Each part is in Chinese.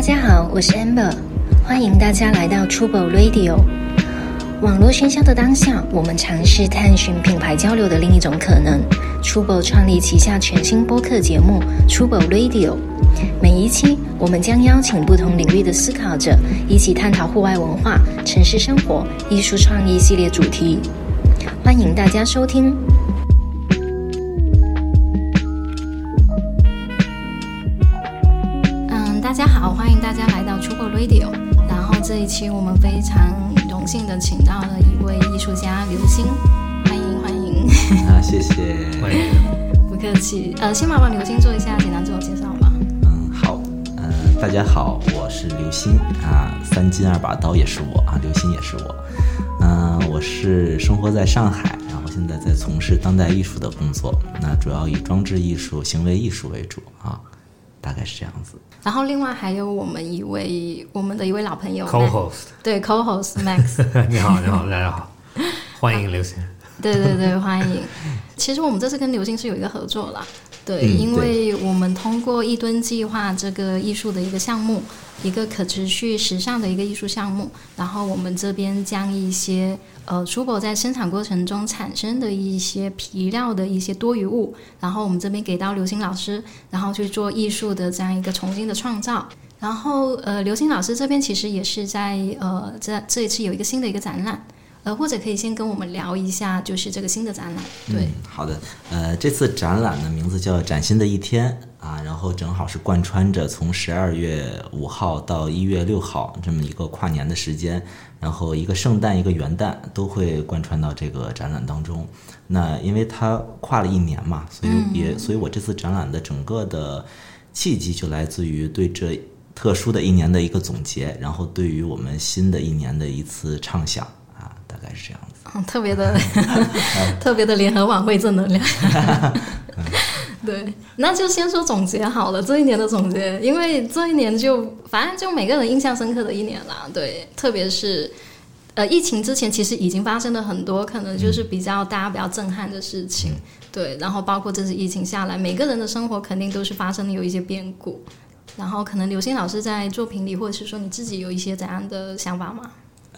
大家好，我是 Amber，欢迎大家来到 Trouble Radio。网络喧嚣的当下，我们尝试探寻品牌交流的另一种可能。Trouble 创立旗下全新播客节目 Trouble Radio，每一期我们将邀请不同领域的思考者，一起探讨户外文化、城市生活、艺术创意系列主题。欢迎大家收听。Radio。然后这一期我们非常荣幸的请到了一位艺术家刘星，欢迎欢迎。啊，谢谢，欢迎。不客气。呃，先麻烦刘星做一下简单自我介绍吧。嗯，好，呃，大家好，我是刘星啊，三斤二把刀也是我啊，刘星也是我。嗯、我是生活在上海，然后现在在从事当代艺术的工作，那主要以装置艺术、行为艺术为主啊，大概是这样子。然后另外还有我们一位我们的一位老朋友 Co-host，对 co-host Max，你好，你好，大家好，欢迎刘星。对对对，欢迎。其实我们这次跟刘星是有一个合作啦，对，嗯因为我们通过一吨计划这个艺术的一个项目，一个可持续时尚的一个艺术项目，然后我们这边将一些呃珠宝在生产过程中产生的一些皮料的一些多余物，然后我们这边给到刘星老师，然后去做艺术的这样一个重新的创造。然后呃，刘星老师这边其实也是在呃这这一次有一个新的一个展览。呃，或者可以先跟我们聊一下，就是这个新的展览。对，嗯，好的。呃，这次展览的名字叫“崭新的一天”啊，然后正好是贯穿着从十二月五号到一月六号这么一个跨年的时间，然后一个圣诞一个元旦都会贯穿到这个展览当中。那因为它跨了一年嘛，所以也，所以我这次展览的整个的契机就来自于对这特殊的一年的一个总结，然后对于我们新的一年的一次畅想概是这样子。嗯，特别的特别的联合晚会正能量。对，那就先说总结好了，这一年的总结，因为这一年就反正就每个人印象深刻的一年啦。对，特别是呃疫情之前，其实已经发生了很多可能就是比较大家比较震撼的事情。对，然后包括这次疫情下来，每个人的生活肯定都是发生了有一些变故。然后可能刘星老师在作品里，或者是说你自己有一些怎样的想法吗？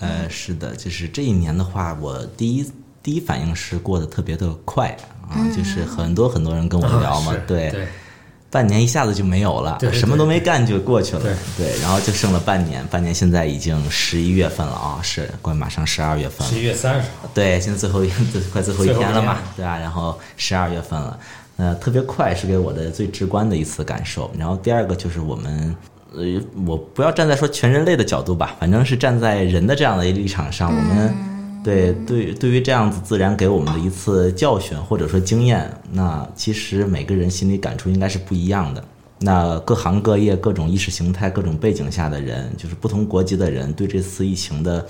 呃，是的，就是这一年的话，我第一第一反应是过得特别的快啊，就是很多很多人跟我聊嘛，对，对，半年一下子就没有了，什么都没干就过去了，对。对，然后就剩了半年，半年现在已经十一月份了啊，是快马上十二月份了十，一月三十号，对，现在最后一最快最后一最后一天了嘛，对吧、然后十二月份了，呃，特别快是给我的最直观的一次感受。然后第二个就是我们，呃，我不要站在说全人类的角度吧，反正是站在人的这样的一个立场上，我们对对对于这样子自然给我们的一次教训或者说经验，那其实每个人心里感触应该是不一样的。那各行各业、各种意识形态、各种背景下的人，就是不同国籍的人，对这次疫情的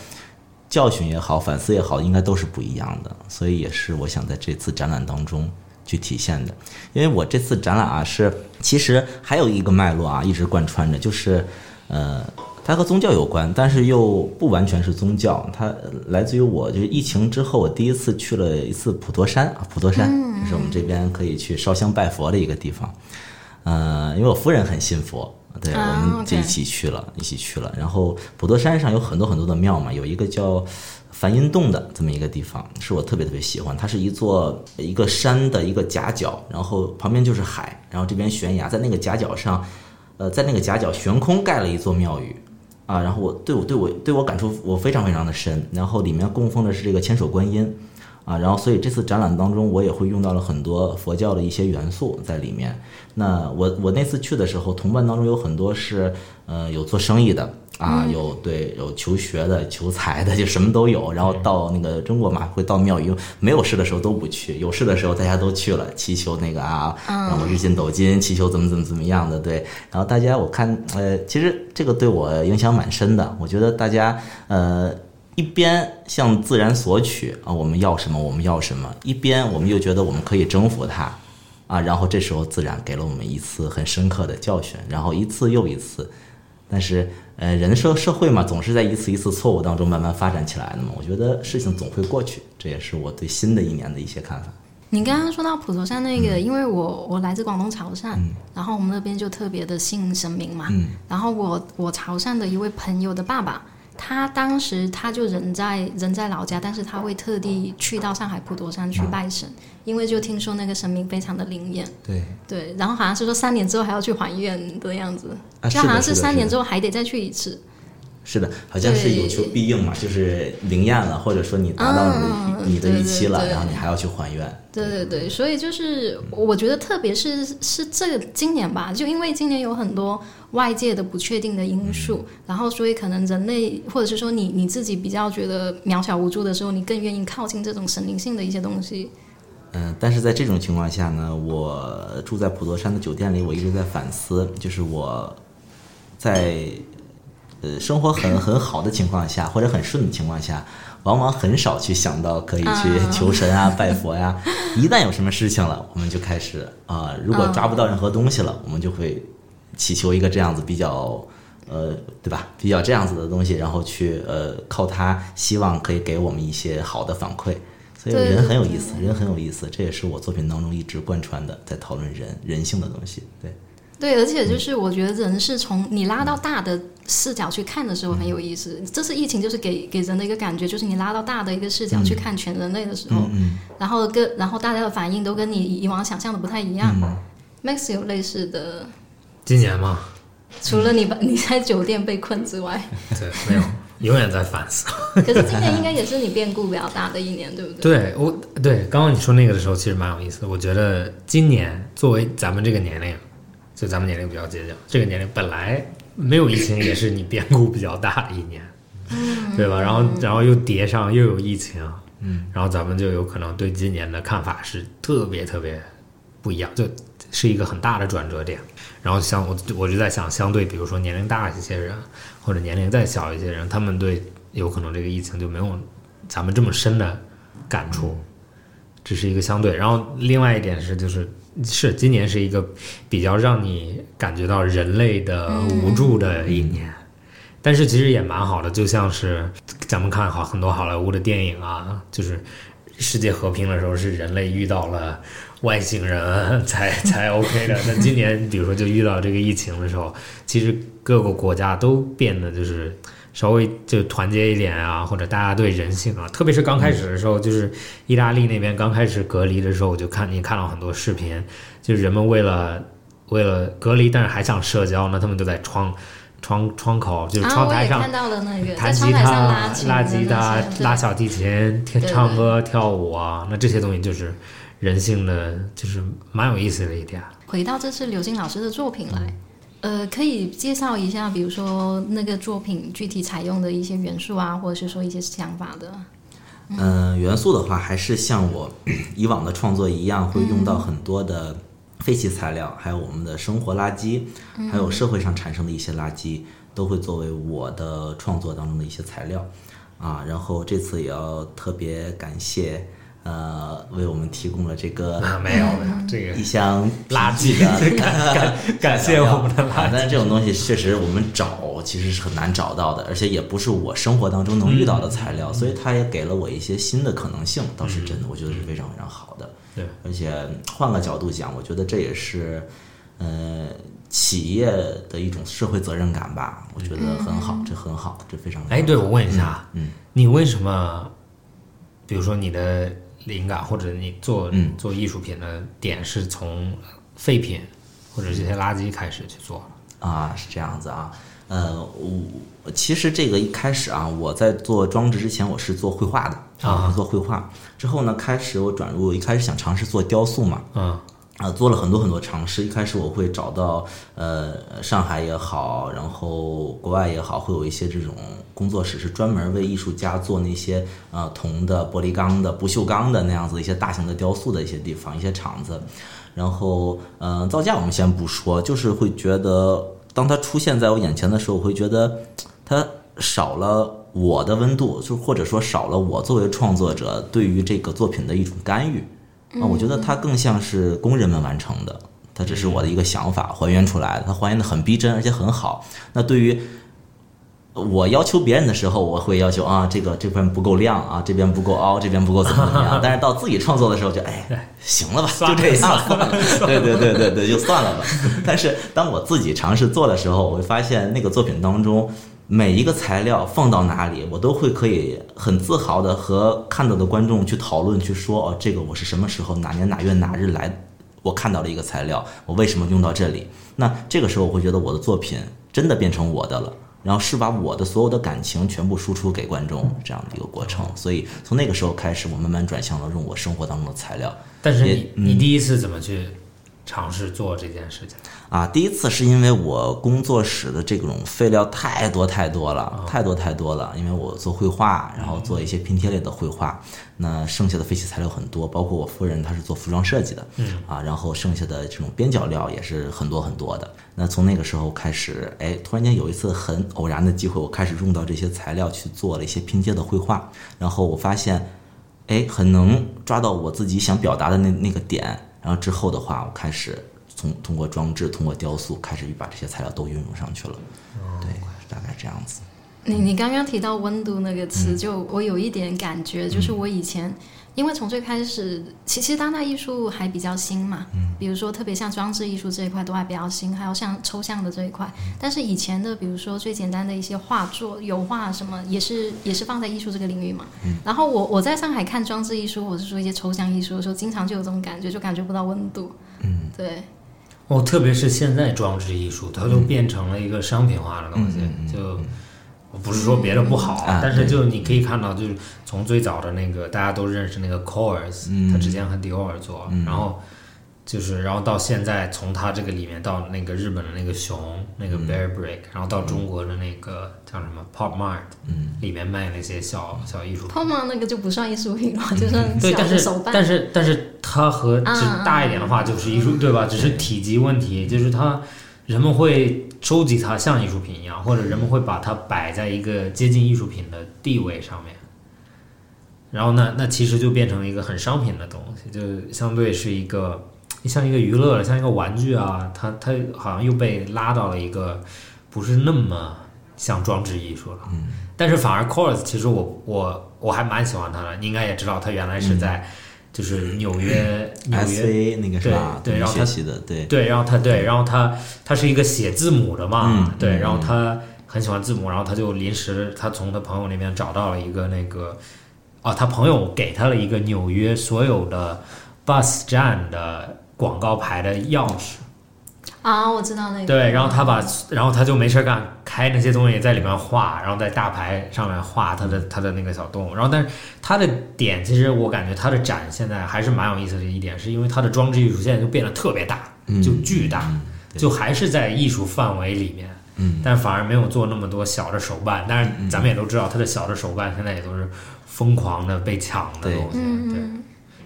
教训也好，反思也好，应该都是不一样的。所以也是我想在这次展览当中去体现的。因为我这次展览啊，是其实还有一个脉络啊，一直贯穿着，就是呃，它和宗教有关，但是又不完全是宗教。它呃来自于我就是疫情之后，我第一次去了一次普陀山啊，普陀山就是我们这边可以去烧香拜佛的一个地方。呃，因为我夫人很信佛，对，啊我们就一起去了，一起去了。然后普陀山上有很多很多的庙嘛，有一个叫梵音洞的这么一个地方，是我特别特别喜欢。它是一座一个山的一个夹角，然后旁边就是海，然后这边悬崖，在那个夹角上，呃，在那个夹角悬空盖了一座庙宇。啊，然后我对我对我对我感触我非常非常的深，然后里面供奉的是这个千手观音，啊，然后所以这次展览当中，我也会用到了很多佛教的一些元素在里面。那我我那次去的时候，同伴当中有很多是呃有做生意的啊，有对有求学的、求财的，就什么都有。然后到那个中国嘛，会到庙宇，没有事的时候都不去，有事的时候大家都去了，祈求那个啊，让我日进斗金，祈求怎么怎么怎么样的。对，然后大家我看呃，其实这个对我影响蛮深的。我觉得大家呃。一边向自然索取啊，我们要什么我们要什么，一边我们又觉得我们可以征服它，啊，然后这时候自然给了我们一次很深刻的教训，然后一次又一次，但是呃，人社社会嘛，总是在一次一次错误当中慢慢发展起来的嘛。我觉得事情总会过去，这也是我对新的一年的一些看法。你刚刚说到普陀山那个，因为我我来自广东潮汕，然后我们那边就特别的信神明嘛。嗯然后我我潮汕的一位朋友的爸爸，他当时他就人在人在老家，但是他会特地去到上海普陀山去拜神，因为就听说那个神明非常的灵验。对，对，然后好像是说三年之后还要去还愿的样子，啊就好像是三年之后还得再去一次。是的，好像是有求必应嘛，就是灵验了，或者说你达到你你的预期了，对对对然后你还要去还愿。对对对，所以就是我觉得，特别是是这个今年吧，就因为今年有很多外界的不确定的因素，然后所以可能人类或者是说你你自己比较觉得渺小无助的时候，你更愿意靠近这种神灵性的一些东西。嗯，但是在这种情况下呢，我住在普陀山的酒店里，我一直在反思，就是我在呃生活很很好的情况下，或者很顺的情况下，往往很少去想到可以去啊求神啊、拜佛呀。一旦有什么事情了，我们就开始啊、如果抓不到任何东西了，我们就会祈求一个这样子比较。呃，对吧？比较这样子的东西，然后去呃靠它，希望可以给我们一些好的反馈。所以人很有意思，人很有意思，这也是我作品当中一直贯穿的，在讨论人人性的东西。对，对，而且就是我觉得人是从你拉到大的视角去看的时候很有意思。这次疫情就是给给人的一个感觉，就是你拉到大的一个视角去看全人类的时候，嗯。然后跟然后大家的反应都跟你以往想象的不太一样。Max 有类似的，今年吗，除了你把你在酒店被困之外，对，没有，永远在反思。可是今年应该也是你变故比较大的一年，对不对？对我，对刚刚你说那个的时候，其实蛮有意思的。我觉得今年作为咱们这个年龄，就咱们年龄比较接近，这个年龄本来没有疫情，也是你变故比较大的一年，对吧？然后，然后又叠上又有疫情，嗯，然后咱们就有可能对今年的看法是特别特别不一样，就是一个很大的转折点。然后像我，我就在想，相对比如说年龄大一些人，或者年龄再小一些人，他们对有可能这个疫情就没有咱们这么深的感触，只是一个相对。然后另外一点是，就是是今年是一个比较让你感觉到人类的无助的一年，但是其实也蛮好的，就像是咱们看好很多好莱坞的电影啊，就是世界和平的时候是人类遇到了。外星人 才才 OK 的，那今年比如说就遇到这个疫情的时候，其实各个国家都变得就是稍微就团结一点啊，或者大家对人性啊，特别是刚开始的时候，就是意大利那边刚开始隔离的时候，我就看你看到很多视频，就是人们为了为了隔离，但是还想社交呢，他们就在窗窗窗口就是窗台上啊、看到了那个弹吉他、拉吉他拉小提琴、听唱歌、跳舞啊，那这些东西就是人性的，就是蛮有意思的一点。回到这次刘星老师的作品来，呃，可以介绍一下，比如说那个作品具体采用的一些元素啊，或者是说一些想法的。嗯、元素的话，还是像我 以往的创作一样，会用到很多的废弃材料，还有我们的生活垃圾，还有社会上产生的一些垃圾，都会作为我的创作当中的一些材料啊。然后这次也要特别感谢。呃，为我们提供了这个啊，没有没有，这个一箱垃圾的 感感感谢我们的垃圾。啊但是这种东西确实我们找其实是很难找到的，而且也不是我生活当中能遇到的材料，所以它也给了我一些新的可能性，倒是真的，我觉得是非常非常好的。对，而且换个角度讲，我觉得这也是呃企业的一种社会责任感吧，我觉得很好，这很好，这非常非常哎，对，我问一下，嗯，你为什么，比如说你的灵感或者你做嗯做艺术品的点是从废品或者这些垃圾开始去做？啊，是这样子啊。呃，我其实这个一开始啊，我在做装置之前，我是做绘画的啊做绘画。之后呢，开始我转入，一开始想尝试做雕塑嘛，嗯啊，啊做了很多很多尝试。一开始我会找到呃上海也好，然后国外也好，会有一些这种工作室是专门为艺术家做那些呃铜的、玻璃钢的、不锈钢的那样子一些大型的雕塑的一些地方、一些厂子。然后呃造价我们先不说，就是会觉得当它出现在我眼前的时候，我会觉得它少了。我的温度，就或者说少了我作为创作者对于这个作品的一种干预，啊，我觉得它更像是工人们完成的，它只是我的一个想法还原出来的，它还原的很逼真，而且很好。那对于我要求别人的时候，我会要求啊，这个这边不够亮啊，这边不够凹，这边不够怎么怎么样。但是到自己创作的时候，就哎，行了吧，就这样，对对对对对，就算了吧。但是当我自己尝试做的时候，我会发现那个作品当中每一个材料放到哪里，我都会可以很自豪的和看到的观众去讨论，去说哦，这个我是什么时候哪年哪月哪日来，我看到了一个材料，我为什么用到这里？那这个时候我会觉得我的作品真的变成我的了。然后是把我的所有的感情全部输出给观众这样的一个过程，所以从那个时候开始，我慢慢转向了用我生活当中的材料。但是你你第一次怎么去尝试做这件事情？啊，第一次是因为我工作室的这种废料太多太多了，太多太多了。因为我做绘画，然后做一些拼贴类的绘画，那剩下的废弃材料很多，包括我夫人她是做服装设计的，嗯啊，然后剩下的这种边角料也是很多很多的。那从那个时候开始，哎，突然间有一次很偶然的机会，我开始用到这些材料去做了一些拼接的绘画，然后我发现，哎，很能抓到我自己想表达的那那个点。然后之后的话，我开始从通过装置、通过雕塑，开始把这些材料都运用上去了。对，大概这样子。你你刚刚提到温度那个词，就我有一点感觉，就是我以前。因为从最开始，其其实当代艺术还比较新嘛，嗯，比如说特别像装置艺术这一块都还比较新，还有像抽象的这一块。但是以前的，比如说最简单的一些画作、油画什么，也是也是放在艺术这个领域嘛。嗯。然后我我在上海看装置艺术，或者是说一些抽象艺术的时候，经常就有这种感觉，就感觉不到温度。嗯，对。哦，特别是现在装置艺术，它就变成了一个商品化的东西，就。我不是说别的不好，但是就你可以看到，就是从最早的那个大家都认识那个 c o r s 他之前和迪奥做，然后就是然后到现在，从他这个里面到那个日本的那个熊，那个 Bear Brick，然后到中国的那个叫什么 Pop Mart，里面卖那些小小艺术品。Pop Mart 那个就不算艺术品了，就算对，但是手办。但是但是它和只大一点的话就是艺术，对吧？只是体积问题，就是它。人们会收集它像艺术品一样，或者人们会把它摆在一个接近艺术品的地位上面，然后那那其实就变成了一个很商品的东西，就相对是一个像一个娱乐，像一个玩具啊，它它好像又被拉到了一个不是那么像装置艺术了。嗯，但是反而 Course 其实我我我还蛮喜欢它的，你应该也知道，它原来是在。就是纽约，纽约那个是吧？对，然后他写的，对对，然后他对，然后他他是一个写字母的嘛，对，然后他很喜欢字母，然后他就临时他从他朋友那边找到了一个那个，哦，他朋友给他了一个纽约所有的 bus 站的广告牌的钥匙。啊，我知道那个。对，然后他把，然后他就没事干，开那些东西在里面画，然后在大牌上面画他的他的那个小动物。然后，但是他的点，其实我感觉他的展现在还是蛮有意思的一点，是因为他的装置艺术现在就变得特别大，就巨大，就还是在艺术范围里面，嗯，但反而没有做那么多小的手办。但是咱们也都知道，他的小的手办现在也都是疯狂的被抢的东西，对。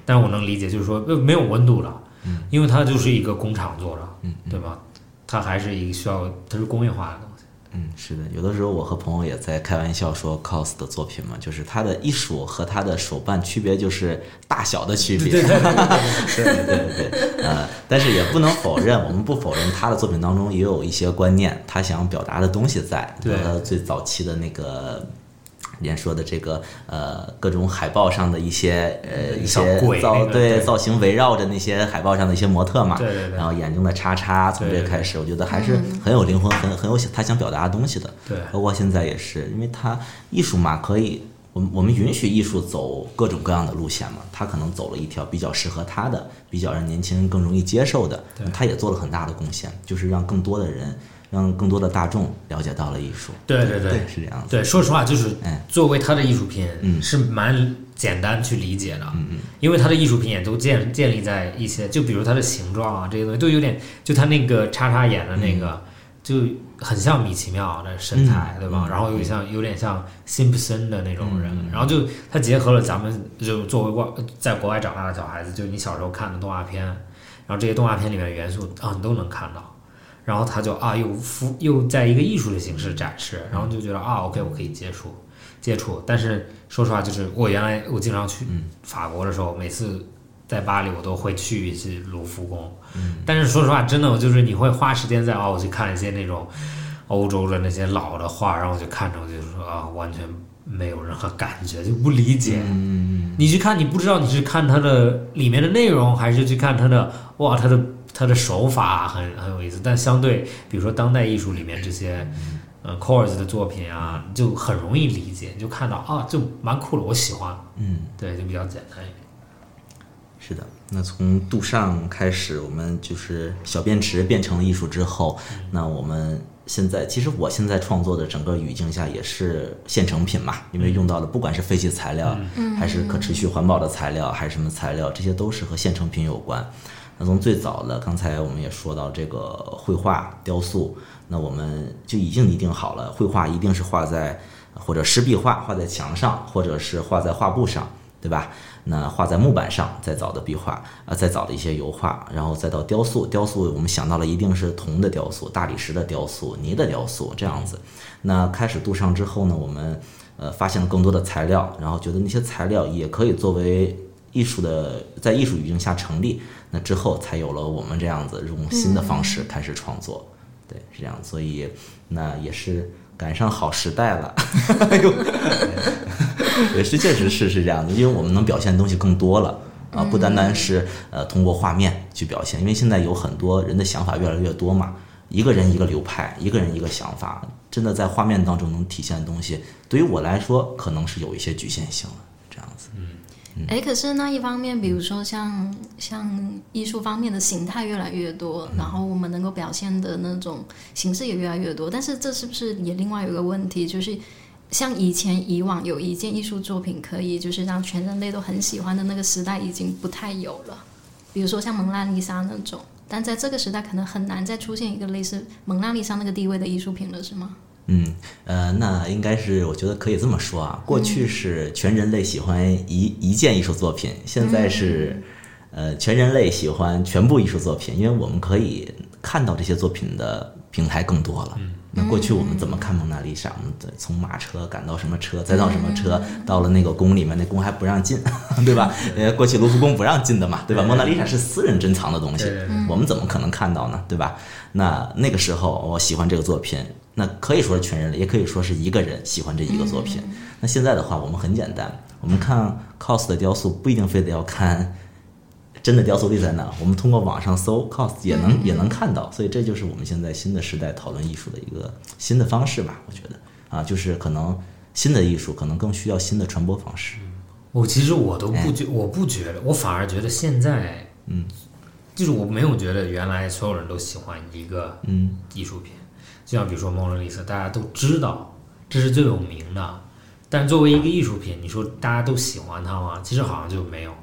但是我能理解，就是说没有温度了。因为它就是一个工厂做的，嗯，对吧？它还是一个需要，它是工业化的东西。嗯，是的。有的时候我和朋友也在开玩笑说，cos 的作品嘛，就是他的艺术和他的手办区别就是大小的区别。对对对 对。呃，但是也不能否认，我们不否认他的作品当中也有一些观念，他想表达的东西在。对。他最早期的那个。连说的这个呃，各种海报上的一些呃一些造对造型围绕着那些海报上的一些模特嘛，对对对，然后眼睛的叉叉从这开始，我觉得还是很有灵魂，很很有他想表达的东西的。对，包括现在也是，因为他艺术嘛，可以我们我们允许艺术走各种各样的路线嘛，他可能走了一条比较适合他的，比较让年轻人更容易接受的，他也做了很大的贡献，就是让更多的人。让更多的大众了解到了艺术。对对对，是这样子。对，说实话，就是作为他的艺术品，嗯，是蛮简单去理解的。嗯嗯。因为他的艺术品也都建建立在一些，就比如它的形状啊，这些东西都有点，就他那个叉叉眼的那个，就很像米奇妙的身材，对吧？然后有点像有点像辛普森的那种人。然后就他结合了咱们就作为外在国外长大的小孩子，就你小时候看的动画片，然后这些动画片里面的元素啊，你都能看到。然后他就啊，又复又在一个艺术的形式展示，然后就觉得啊，OK，我可以接触接触。但是说实话，就是我原来我经常去法国的时候，每次在巴黎我都会去一次卢浮宫。但是说实话，真的就是你会花时间在哦，我去看一些那种欧洲的那些老的画，然后就看着我就说啊，完全没有任何感觉，就不理解。你去看，你不知道你是看它的里面的内容，还是去看它的哇，它的它的手法很很有意思。但相对，比如说当代艺术里面这些，呃 c o r s 的作品啊，就很容易理解，你就看到啊，就蛮酷的，我喜欢。嗯，对，就比较简单一点。是的。那从杜尚开始，我们就是小便池变成了艺术之后，那我们现在其实我现在创作的整个语境下也是现成品嘛，因为用到了不管是废弃材料，还是可持续环保的材料，还是什么材料，这些都是和现成品有关。那从最早的，刚才我们也说到这个绘画、雕塑，那我们就已经拟定好了，绘画一定是画在或者湿壁画画在墙上，或者是画在画布上，对吧？那画在木板上，再早的壁画啊，再早的一些油画，然后再到雕塑，雕塑我们想到了一定是铜的雕塑、大理石的雕塑、泥的雕塑这样子。那开始镀上之后呢，我们呃发现了更多的材料，然后觉得那些材料也可以作为艺术的在艺术语境下成立。那之后才有了我们这样子用新的方式开始创作，对，是这样。所以那也是赶上好时代了。也是，确实是是这样的，因为我们能表现的东西更多了啊，不单单是呃通过画面去表现，因为现在有很多人的想法越来越多嘛，一个人一个流派，一个人一个想法，真的在画面当中能体现的东西，对于我来说可能是有一些局限性了，这样子。嗯。哎，可是那一方面，比如说像像艺术方面的形态越来越多，然后我们能够表现的那种形式也越来越多，但是这是不是也另外有一个问题，就是？像以前以往有一件艺术作品可以就是让全人类都很喜欢的那个时代已经不太有了，比如说像蒙娜丽莎那种，但在这个时代可能很难再出现一个类似蒙娜丽莎那个地位的艺术品了，是吗？嗯，呃，那应该是我觉得可以这么说啊，过去是全人类喜欢一一件艺术作品，现在是呃全人类喜欢全部艺术作品，因为我们可以看到这些作品的平台更多了。那过去我们怎么看蒙娜丽莎？我们从马车赶到什么车，再到什么车，到了那个宫里面，那宫还不让进，对 吧？呃，过去卢浮宫不让进的嘛，对吧？蒙娜丽莎是私人珍藏的东西，我们怎么可能看到呢？对吧？那那个时候我喜欢这个作品，那可以说是全人类，也可以说是一个人喜欢这一个作品。那现在的话，我们很简单，我们看 cos 的雕塑，不一定非得要看。真的雕塑立在哪？我们通过网上搜 cos 也能也能看到，所以这就是我们现在新的时代讨论艺术的一个新的方式吧？我觉得啊，就是可能新的艺术可能更需要新的传播方式。我其实我都不觉，我不觉得，我反而觉得现在，嗯，就是我没有觉得原来所有人都喜欢一个嗯艺术品，就像比如说蒙娜丽莎，大家都知道这是最有名的，但作为一个艺术品，你说大家都喜欢它吗？其实好像就没有。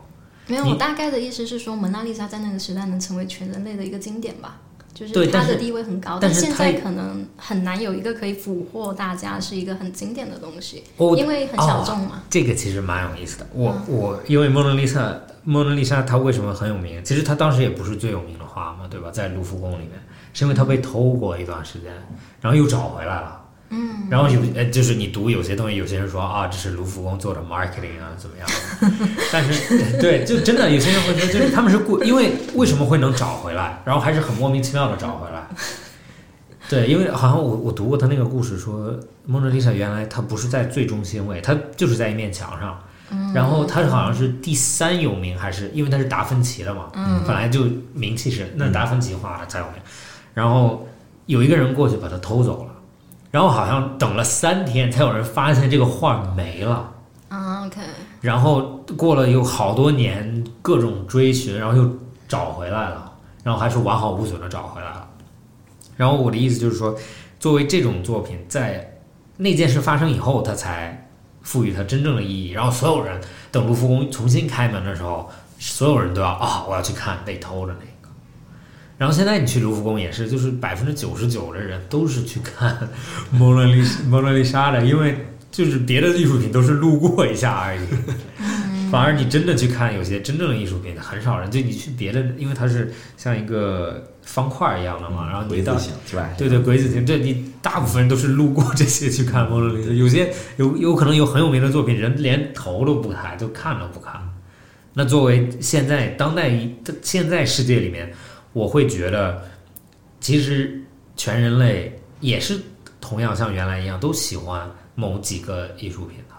没有，我大概的意思是说，蒙娜丽莎在那个时代能成为全人类的一个经典吧，就是它的地位很高，但现在可能很难有一个可以俘获大家是一个很经典的东西，因为很小众嘛。这个其实蛮有意思的。我我因为蒙娜丽莎，蒙娜丽莎它为什么很有名？其实它当时也不是最有名的画嘛，对吧？在卢浮宫里面，是因为他被偷过一段时间，然后又找回来了。嗯，然后有呃，就是你读有些东西，有些人说啊，这是卢浮宫做的 marketing 啊，怎么样？但是对，就真的有些人会觉得，就是他们是故，因为为什么会能找回来，然后还是很莫名其妙的找回来。对，因为好像我我读过他那个故事，说蒙娜丽莎原来它不是在最中心位，它就是在一面墙上，然后它好像是第三有名，还是因为它是达芬奇的嘛，嗯本来就名气是那达芬奇画的才有名，然后有一个人过去把它偷走了。然后好像等了三天，才有人发现这个画没了。啊，OK。然后过了有好多年，各种追寻，然后又找回来了，然后还是完好无损的找回来了。然后我的意思就是说，作为这种作品，在那件事发生以后，它才赋予它真正的意义。然后所有人等卢浮宫重新开门的时候，所有人都要啊，我要去看被偷的那。然后现在你去卢浮宫也是，就是百分之九十九的人都是去看蒙娜丽蒙娜丽莎的，因为就是别的艺术品都是路过一下而已。反而你真的去看有些真正的艺术品，很少人。就你去别的，因为它是像一个方块一样的嘛，然后你到对对鬼子形，这你大部分人都是路过这些去看蒙娜丽莎。有些有有可能有很有名的作品，人连头都不抬，都看都不看。那作为现在当代一现在世界里面。我会觉得，其实全人类也是同样像原来一样都喜欢某几个艺术品的，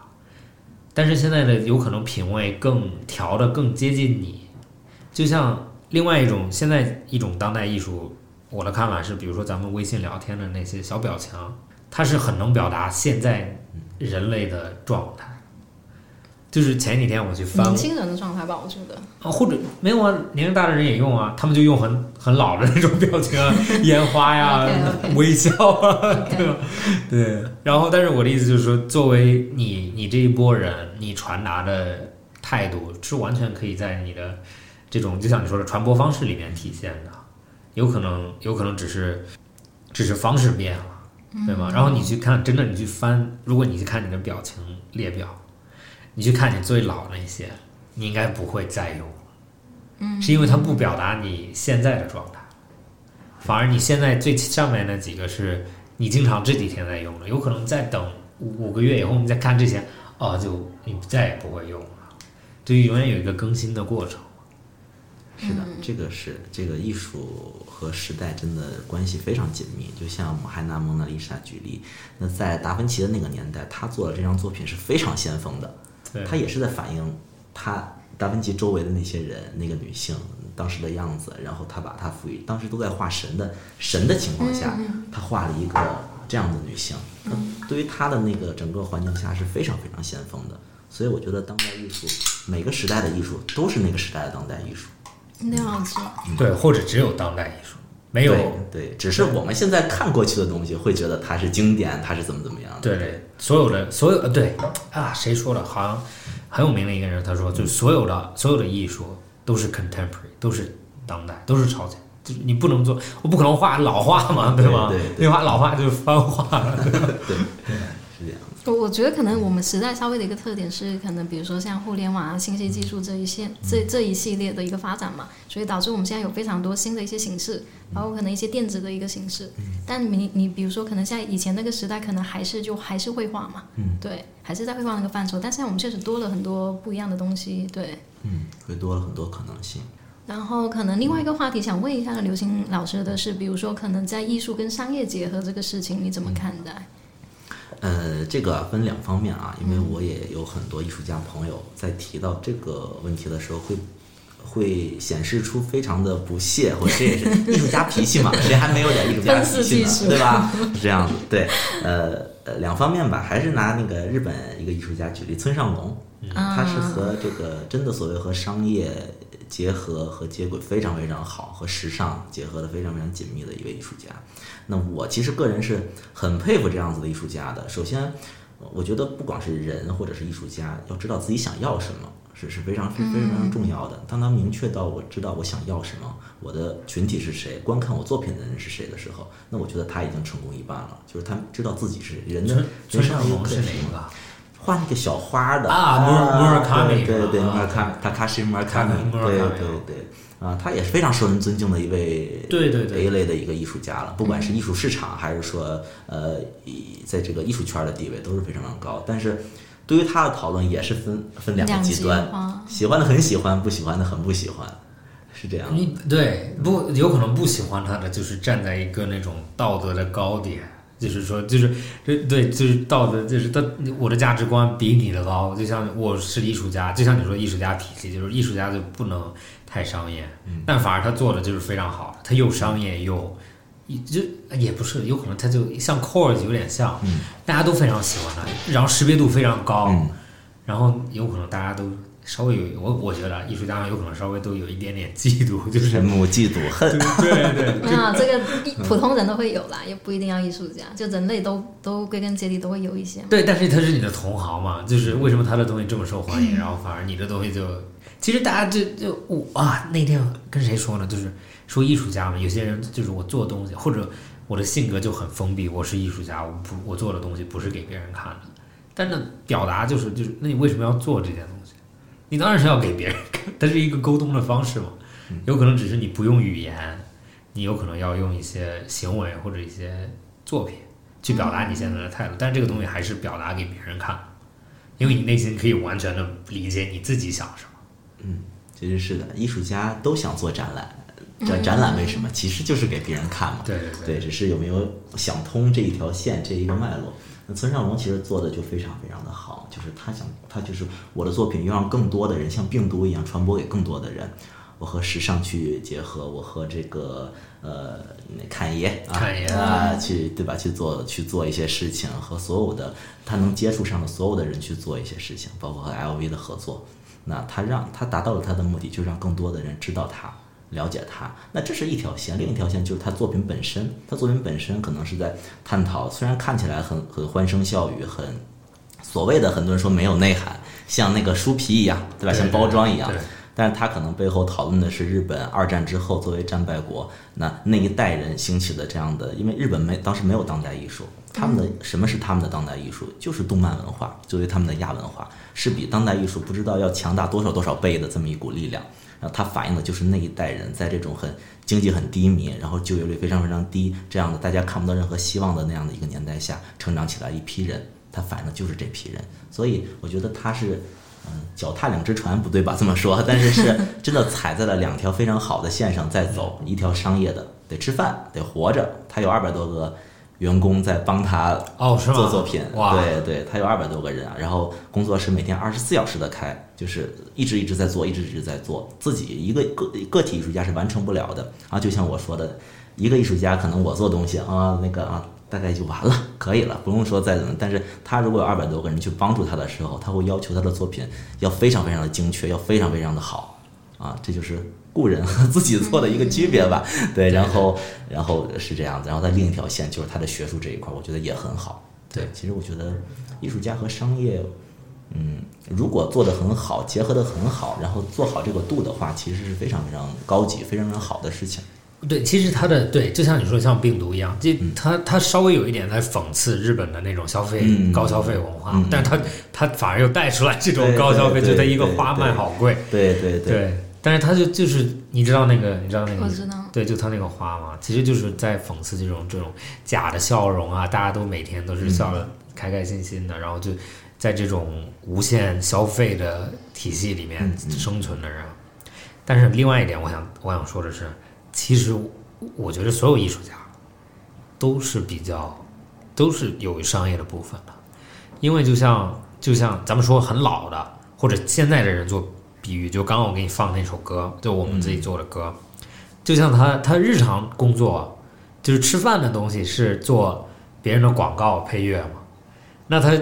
但是现在的有可能品味更调的更接近你，就像另外一种现在一种当代艺术，我的看法是，比如说咱们微信聊天的那些小表情，它是很能表达现在人类的状态。就是前几天我去翻年轻人的状态吧，我觉得。啊，或者没有啊，年龄大的人也用啊，他们就用很很老的那种表情啊，烟花呀，微笑啊，对吧？对。然后，但是我的意思就是说，作为你你这一波人，你传达的态度是完全可以在你的这种就像你说的传播方式里面体现的，有可能有可能只是只是方式变了，对吗？然后你去看，真的你去翻，如果你去看你的表情列表。你去看你最老那些，你应该不会再用了，嗯，是因为它不表达你现在的状态，反而你现在最上面那几个是你经常这几天在用的，有可能再等五五个月以后你再看这些，哦，就你再也不会用了，对于永远有一个更新的过程。是的，这个是这个艺术和时代真的关系非常紧密。就像我们还拿蒙娜丽莎举例，那在达芬奇的那个年代，他做的这张作品是非常先锋的。他也是在反映他达芬奇周围的那些人，那个女性当时的样子，然后他把她赋予当时都在画神的神的情况下，他画了一个这样的女性。对于他的那个整个环境下是非常非常先锋的，所以我觉得当代艺术每个时代的艺术都是那个时代的当代艺术。那样子。对，或者只有当代艺术。没有，对，只是我们现在看过去的东西，会觉得它是经典，它是怎么怎么样的。对对，所有的所有呃，对啊，谁说的？好像很有名的一个人，他说，就是所有的所有的艺术都是 contemporary，都是当代，都是超前。就是你不能做，我不可能画老画嘛，对吗？对，那画老画就是翻画。对对，是这样。我觉得可能我们时代稍微的一个特点是，可能比如说像互联网啊、信息技术这一线这这一系列的一个发展嘛，所以导致我们现在有非常多新的一些形式，包括可能一些电子的一个形式。但你你比如说，可能像以前那个时代，可能还是就还是绘画嘛，对，还是在绘画那个范畴。但现在我们确实多了很多不一样的东西，对，嗯，会多了很多可能性。然后可能另外一个话题想问一下刘星老师的是，比如说可能在艺术跟商业结合这个事情，你怎么看待？呃，这个分两方面啊，因为我也有很多艺术家朋友在提到这个问题的时候，会会显示出非常的不屑，或者这也是 艺术家脾气嘛，谁还没有点艺术家脾气呢？对吧？是这样子，对，呃呃，两方面吧，还是拿那个日本一个艺术家举例，村上隆，他是和这个真的所谓和商业结合和接轨非常非常好，和时尚结合的非常非常紧密的一位艺术家。那我其实个人是很佩服这样子的艺术家的。首先，我觉得不管是人或者是艺术家，要知道自己想要什么，是是非常非常非常重要的。当他明确到我知道我想要什么，我的群体是谁，观看我作品的人是谁的时候，那我觉得他已经成功一半了。就是他知道自己是人的 人生是哪个？画那个小花的啊，摩尔摩尔卡米，对对对，摩尔卡塔卡西摩尔卡米，对对对。啊，他也是非常受人尊敬的一位对对对 A 类的一个艺术家了，不管是艺术市场还是说呃，在这个艺术圈的地位都是非常非常高。但是对于他的讨论也是分分两个极端，喜欢的很喜欢，不喜欢的很不喜欢，是这样。你对不有可能不喜欢他的就是站在一个那种道德的高点，就是说就是这对就是道德就是他我的价值观比你的高，就像我是艺术家，就像你说艺术家体系，就是艺术家就不能。太商业，但反而他做的就是非常好，他又商业又，就也不是，有可能他就像 Core 有点像，大家都非常喜欢他，然后识别度非常高，然后有可能大家都稍微有我我觉得艺术家有可能稍微都有一点点嫉妒，就是慕嫉妒 恨，对对，啊，这个普通人都会有啦，也不一定要艺术家，就人类都都归根结底都会有一些。对，但是他是你的同行嘛，就是为什么他的东西这么受欢迎，然后反而你的东西就。其实大家就就我啊，那天跟谁说呢？就是说艺术家嘛，有些人就是我做东西，或者我的性格就很封闭。我是艺术家，我不我做的东西不是给别人看的。但是表达就是就是，那你为什么要做这件东西？你当然是要给别人看，它是一个沟通的方式嘛。有可能只是你不用语言，你有可能要用一些行为或者一些作品去表达你现在的态度。但是这个东西还是表达给别人看，因为你内心可以完全的理解你自己想什么。嗯，其实是的，艺术家都想做展览，展展览为什么？其实就是给别人看嘛。对对对，只是有没有想通这一条线这一个脉络。那村上龙其实做的就非常非常的好，就是他想他就是我的作品要让更多的人像病毒一样传播给更多的人。我和时尚去结合，我和这个呃侃爷啊侃爷啊去对吧？去做去做一些事情，和所有的他能接触上的所有的人去做一些事情，包括和 LV 的合作。那他让他达到了他的目的，就让更多的人知道他。了解他，那这是一条线，另一条线就是他作品本身。他作品本身可能是在探讨，虽然看起来很很欢声笑语，很所谓的很多人说没有内涵，像那个书皮一样，对吧？像包装一样。但是他可能背后讨论的是日本二战之后作为战败国，那那一代人兴起的这样的，因为日本没当时没有当代艺术，他们的什么是他们的当代艺术？就是动漫文化，作为他们的亚文化，是比当代艺术不知道要强大多少多少倍的这么一股力量。然后它反映的就是那一代人在这种很经济很低迷，然后就业率非常非常低这样的大家看不到任何希望的那样的一个年代下成长起来一批人，它反映的就是这批人。所以我觉得他是。嗯，脚踏两只船不对吧？这么说，但是是真的踩在了两条非常好的线上在走，一条商业的得吃饭得活着，他有二百多个员工在帮他哦做作品，哇，对对，他有二百多个人啊，然后工作室每天二十四小时的开，就是一直一直在做，一直一直在做，自己一个个个体艺术家是完成不了的啊，就像我说的，一个艺术家可能我做东西啊，那个啊。大概就完了，可以了，不用说再怎么。但是他如果有二百多个人去帮助他的时候，他会要求他的作品要非常非常的精确，要非常非常的好啊，这就是雇人和自己做的一个区别吧。对，然后然后是这样子，然后在另一条线就是他的学术这一块，我觉得也很好。对，其实我觉得艺术家和商业，嗯，如果做得很好，结合的很好，然后做好这个度的话，其实是非常非常高级、非常非常好的事情。对，其实它的对，就像你说，像病毒一样，这它它稍微有一点在讽刺日本的那种消费高消费文化，但是它它反而又带出来这种高消费，就它一个花卖好贵，对对。对，但是他就就是你知道那个你知道那个我知道，对，就他那个花嘛，其实就是在讽刺这种这种假的笑容啊，大家都每天都是笑的开开心心的，然后就在这种无限消费的体系里面生存的人，但是另外一点，我想我想说的是。其实，我觉得所有艺术家都是比较，都是有商业的部分的，因为就像就像咱们说很老的或者现在的人做比喻，就刚刚我给你放那首歌，就我们自己做的歌，就像他他日常工作就是吃饭的东西是做别人的广告配乐嘛，那他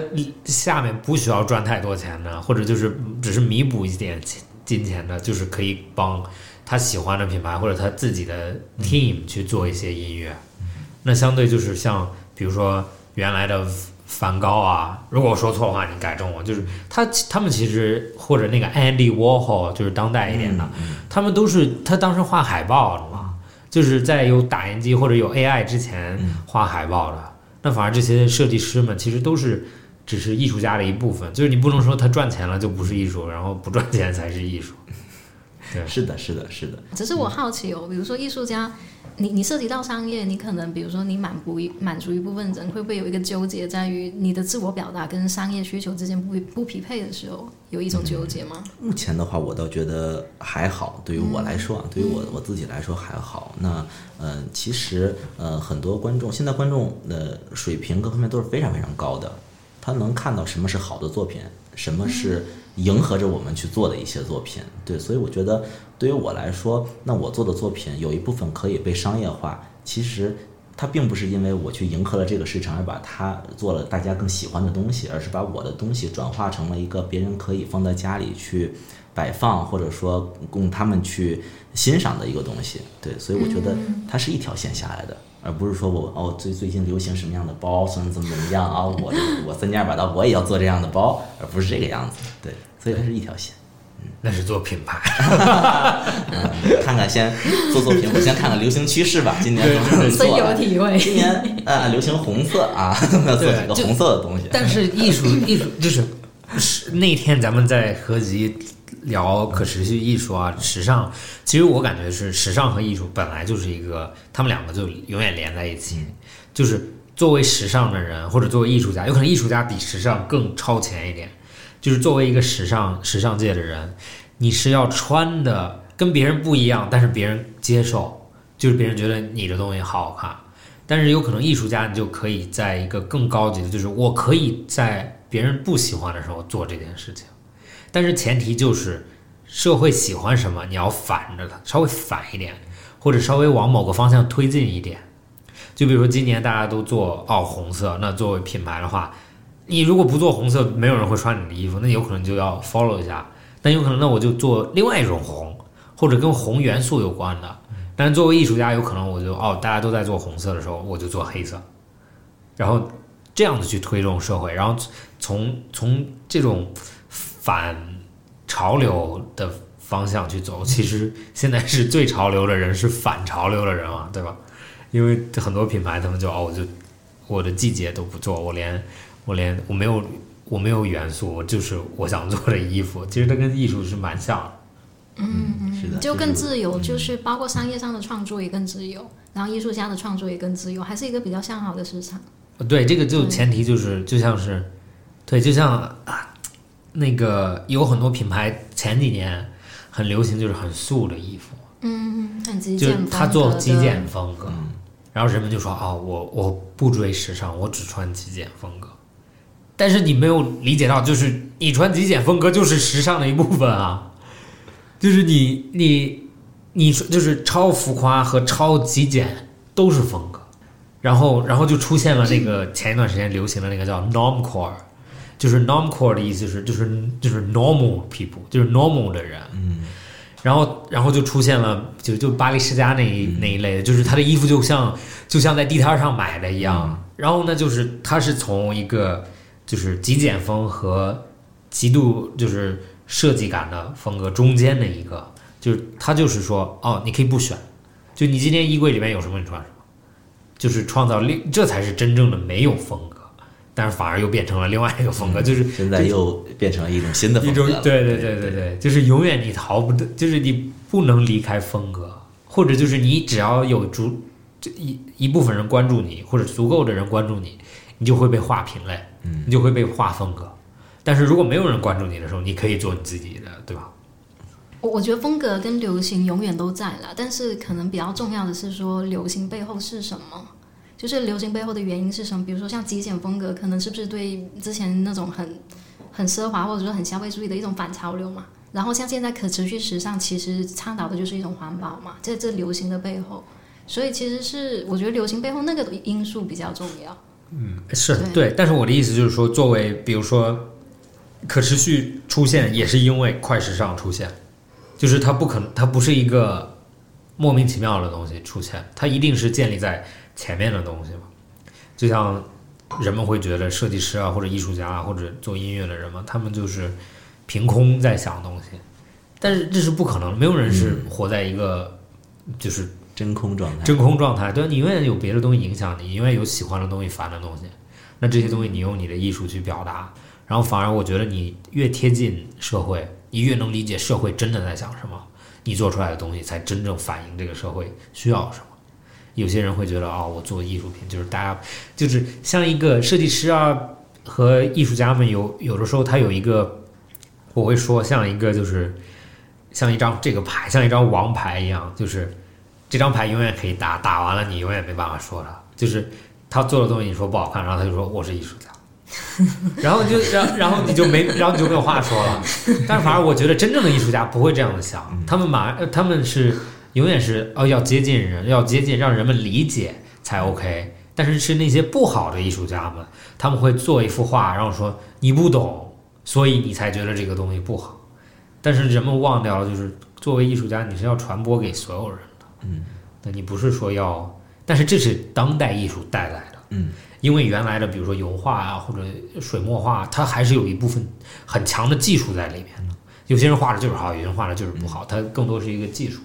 下面不需要赚太多钱的，或者就是只是弥补一点金金钱的，就是可以帮。他喜欢的品牌或者他自己的 team 去做一些音乐，那相对就是像比如说原来的梵高啊，如果我说错的话，你改正我。就是他他们其实或者那个 Andy Warhol 就是当代一点的，他们都是他当时画海报的嘛，就是在有打印机或者有 AI 之前画海报的。那反而这些设计师们其实都是只是艺术家的一部分，就是你不能说他赚钱了就不是艺术，然后不赚钱才是艺术。对是的，是的，是的。只是我好奇哦，比如说艺术家，你你涉及到商业，你可能比如说你满足满足一部分人，会不会有一个纠结，在于你的自我表达跟商业需求之间不不匹配的时候，有一种纠结吗？目前的话，我倒觉得还好。对于我来说啊，对于我我自己来说还好。那呃，其实呃，很多观众现在观众的水平各方面都是非常非常高的，他能看到什么是好的作品，什么是。迎合着我们去做的一些作品，对，所以我觉得对于我来说，那我做的作品有一部分可以被商业化。其实它并不是因为我去迎合了这个市场而把它做了大家更喜欢的东西，而是把我的东西转化成了一个别人可以放在家里去摆放，或者说供他们去欣赏的一个东西。对，所以我觉得它是一条线下来的。而不是说我哦最最近流行什么样的包，怎么怎么怎么样啊？我我三件把刀，我也要做这样的包，而不是这个样子。对，所以它是一条线。嗯，那是做品牌 嗯。看看先做作品，我先看看流行趋势吧。今年深有体会。今年啊，流行红色啊，要做几个红色的东西。但是艺术艺术就是是那天咱们在合集。聊可持续艺术啊，时尚，其实我感觉是时尚和艺术本来就是一个，他们两个就永远连在一起。就是作为时尚的人，或者作为艺术家，有可能艺术家比时尚更超前一点。就是作为一个时尚时尚界的人，你是要穿的跟别人不一样，但是别人接受，就是别人觉得你的东西好好看。但是有可能艺术家，你就可以在一个更高级的，就是我可以在别人不喜欢的时候做这件事情，但是前提就是社会喜欢什么，你要反着它，稍微反一点，或者稍微往某个方向推进一点。就比如说今年大家都做哦红色，那作为品牌的话，你如果不做红色，没有人会穿你的衣服，那有可能就要 follow 一下。但有可能那我就做另外一种红，或者跟红元素有关的。但是作为艺术家，有可能我就哦，大家都在做红色的时候，我就做黑色，然后这样子去推动社会，然后从从这种反潮流的方向去走。其实现在是最潮流的人是反潮流的人嘛，对吧？因为很多品牌他们就哦，我就我的季节都不做，我连我连我没有我没有元素，我就是我想做的衣服。其实它跟艺术是蛮像的。嗯，是的就更自由，嗯就是包括商业上的创作也更自由，然后艺术家的创作也更自由，还是一个比较向好的市场。对，这个就前提就是就像是，对，就像啊，那个有很多品牌前几年很流行，就是很素的衣服，嗯，很极就是简风格的，他做极简风格，嗯然后人们就说哦，我我不追时尚，我只穿极简风格。但是你没有理解到，就是你穿极简风格就是时尚的一部分啊，就是你你你说就是超浮夸和超极简都是风格，然后然后就出现了那个前一段时间流行的那个叫 normcore，就是 normcore 的意思是就是就是 normal people，就是 normal 的人，嗯。然后，然后就出现了，就就巴黎世家那一、那一类的，就是他的衣服就像就像在地摊上买的一样。然后呢，就是他是从一个就是极简风和极度就是设计感的风格中间的一个，就是他就是说，哦，你可以不选，就你今天衣柜里面有什么你穿什么，就是创造力这才是真正的没有风格，但是反而又变成了另外一个风格，就是现在又变成了一种新的风格了。对对对对对，就是永远你逃不得，就是你不能离开风格，或者就是你只要有足这一一部分人关注你，或者足够的人关注你，你就会被划品类，嗯你就会被划风格。但是如果没有人关注你的时候，你可以做你自己的，对吧？我我觉得风格跟流行永远都在了，但是可能比较重要的是说流行背后是什么，就是流行背后的原因是什么。比如说像极简风格，可能是不是对之前那种很很奢华或者说很消费主义的一种反潮流嘛？然后像现在可持续时尚，其实倡导的就是一种环保嘛，在这流行的背后，所以其实是我觉得流行背后那个因素比较重要。嗯是对对，但是我的意思就是说，作为比如说可持续出现，也是因为快时尚出现，就是它不可能，它不是一个莫名其妙的东西出现，它一定是建立在前面的东西嘛。就像人们会觉得设计师啊，或者艺术家啊，或者做音乐的人嘛，他们就是凭空在想东西，但是这是不可能的，没有人是活在一个就是真空状态。真空状态，对，你永远有别的东西影响你，永远有喜欢的东西、烦的东西。那这些东西你用你的艺术去表达，然后反而我觉得你越贴近社会，你越能理解社会真的在想什么，你做出来的东西才真正反映这个社会需要什么。有些人会觉得哦，我做艺术品就是大家就是像一个设计师啊和艺术家们有有的时候他有一个，我会说像一个就是像一张这个牌，像一张王牌一样，就是这张牌永远可以打，打完了你永远没办法说了，就是他做的东西你说不好看，然后他就说我是艺术家，然后就然然后你就没然后你就没有话说了。但是反而我觉得真正的艺术家不会这样的想，他们马呃他们是永远是哦要接近人，要接近让人们理解才 OK。但是是那些不好的艺术家们，他们会做一幅画，然后说你不懂，所以你才觉得这个东西不好。但是人们忘掉了，就是作为艺术家，你是要传播给所有人的。嗯，那你不是说要，但是这是当代艺术带来的。嗯，因为原来的，比如说油画啊，或者水墨画，它还是有一部分很强的技术在里面的。有些人画的就是好，有些人画的就是不好，它更多是一个技术。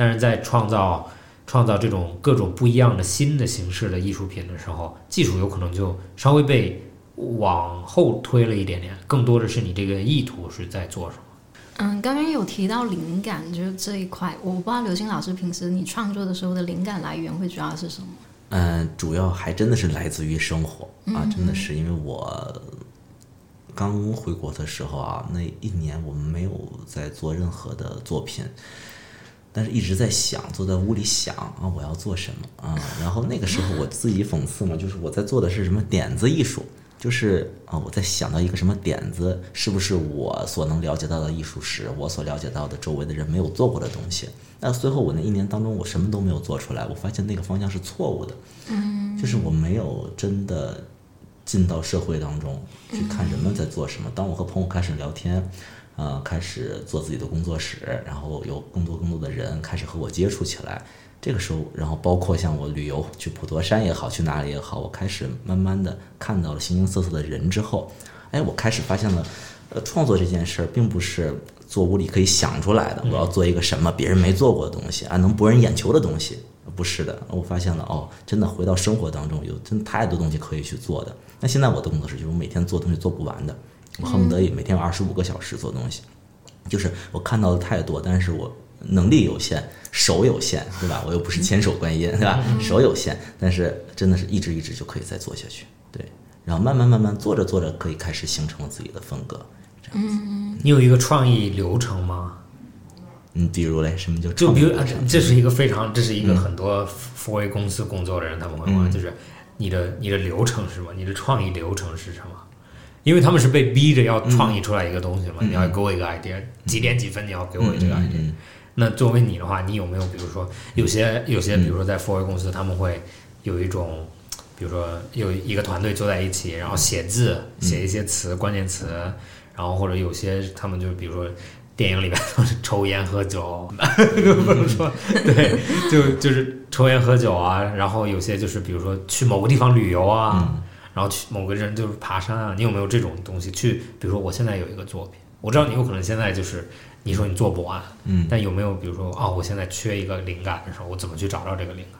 但是在创造创造这种各种不一样的新的形式的艺术品的时候，技术有可能就稍微被往后推了一点点，更多的是你这个意图是在做什么。嗯，刚刚有提到灵感，就是这一块，我不知道刘星老师平时你创作的时候的灵感来源会主要是什么？嗯，主要还真的是来自于生活啊，真的是因为我刚回国的时候啊，那一年我们没有在做任何的作品，但是一直在想，坐在屋里想啊，我要做什么啊？然后那个时候我自己讽刺嘛，就是我在做的是什么点子艺术，就是啊，我在想到一个什么点子，是不是我所能了解到的艺术史，我所了解到的周围的人没有做过的东西？那最后我那一年当中，我什么都没有做出来，我发现那个方向是错误的，嗯，就是我没有真的进到社会当中去看人们在做什么。当我和朋友开始聊天。呃，开始做自己的工作室，然后有更多更多的人开始和我接触起来。这个时候，然后包括像我旅游去普陀山也好，去哪里也好，我开始慢慢的看到了形形色色的人之后，哎，我开始发现了，呃，创作这件事儿并不是做屋里可以想出来的。我要做一个什么别人没做过的东西啊，能博人眼球的东西，不是的。我发现了，哦，真的回到生活当中，有真太多东西可以去做的。那现在我的工作室就是我每天做东西做不完的。我恨不得也每天有二十五个小时做东西，就是我看到的太多，但是我能力有限，手有限，对吧？我又不是千手观音，对吧？手有限，但是真的是一直一直就可以再做下去，对。然后慢慢慢慢做着做着，可以开始形成了自己的风格。嗯，你有一个创意流程吗？嗯，比如嘞，什么叫就比如这是一个非常，这是一个很多 4A 公司工作的人他们会问，就是你的你的流程是什么？你的创意流程是什么？因为他们是被逼着要创意出来一个东西嘛，你要给我一个 idea，几点几分你要给我这个 idea。那作为你的话，你有没有比如说有些有些比如说在 f o r 公司，他们会有一种，比如说有一个团队坐在一起，然后写字，写一些词关键词，然后或者有些他们就比如说电影里面都是抽烟喝酒，不能说对，就就是抽烟喝酒啊，然后有些就是比如说去某个地方旅游啊。然后去某个人就是爬山啊，你有没有这种东西去？比如说我现在有一个作品，我知道你有可能现在就是你说你做不完，嗯，但有没有比如说哦，我现在缺一个灵感的时候，我怎么去找到这个灵感？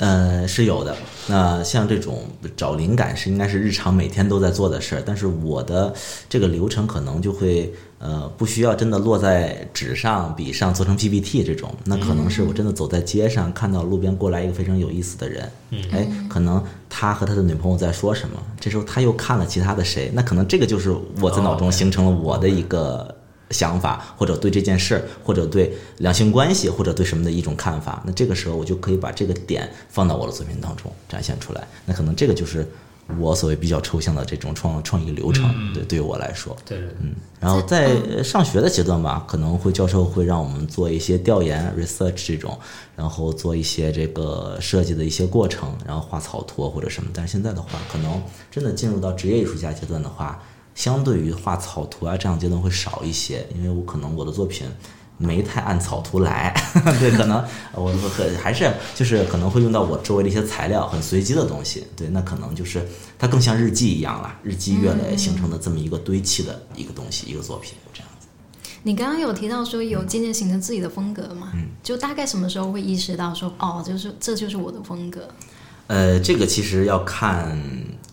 呃，是有的。那像这种找灵感是应该是日常每天都在做的事儿，但是我的这个流程可能就会呃不需要真的落在纸上、笔上做成 PPT 这种，那可能是我真的走在街上看到路边过来一个非常有意思的人，哎，可能他和他的女朋友在说什么，这时候他又看了其他的谁，那可能这个就是我在脑中形成了我的一个。想法，或者对这件事，或者对两性关系，或者对什么的一种看法，那这个时候我就可以把这个点放到我的作品当中展现出来。那可能这个就是我所谓比较抽象的这种创创意流程。对，对于我来说，对，嗯。然后在上学的阶段吧，可能会教授会让我们做一些调研 research 这种，然后做一些这个设计的一些过程，然后画草图或者什么。但是现在的话，可能真的进入到职业艺术家阶段的话。相对于画草图啊这样阶段会少一些，因为我可能我的作品没太按草图来，对，可能我很还是就是可能会用到我周围的一些材料，很随机的东西，对，那可能就是它更像日记一样了，日积月累形成的这么一个堆砌的一个东西，一个作品这样子。你刚刚有提到说有渐渐形成自己的风格嘛？嗯，就大概什么时候会意识到说哦，就是这就是我的风格？呃，这个其实要看。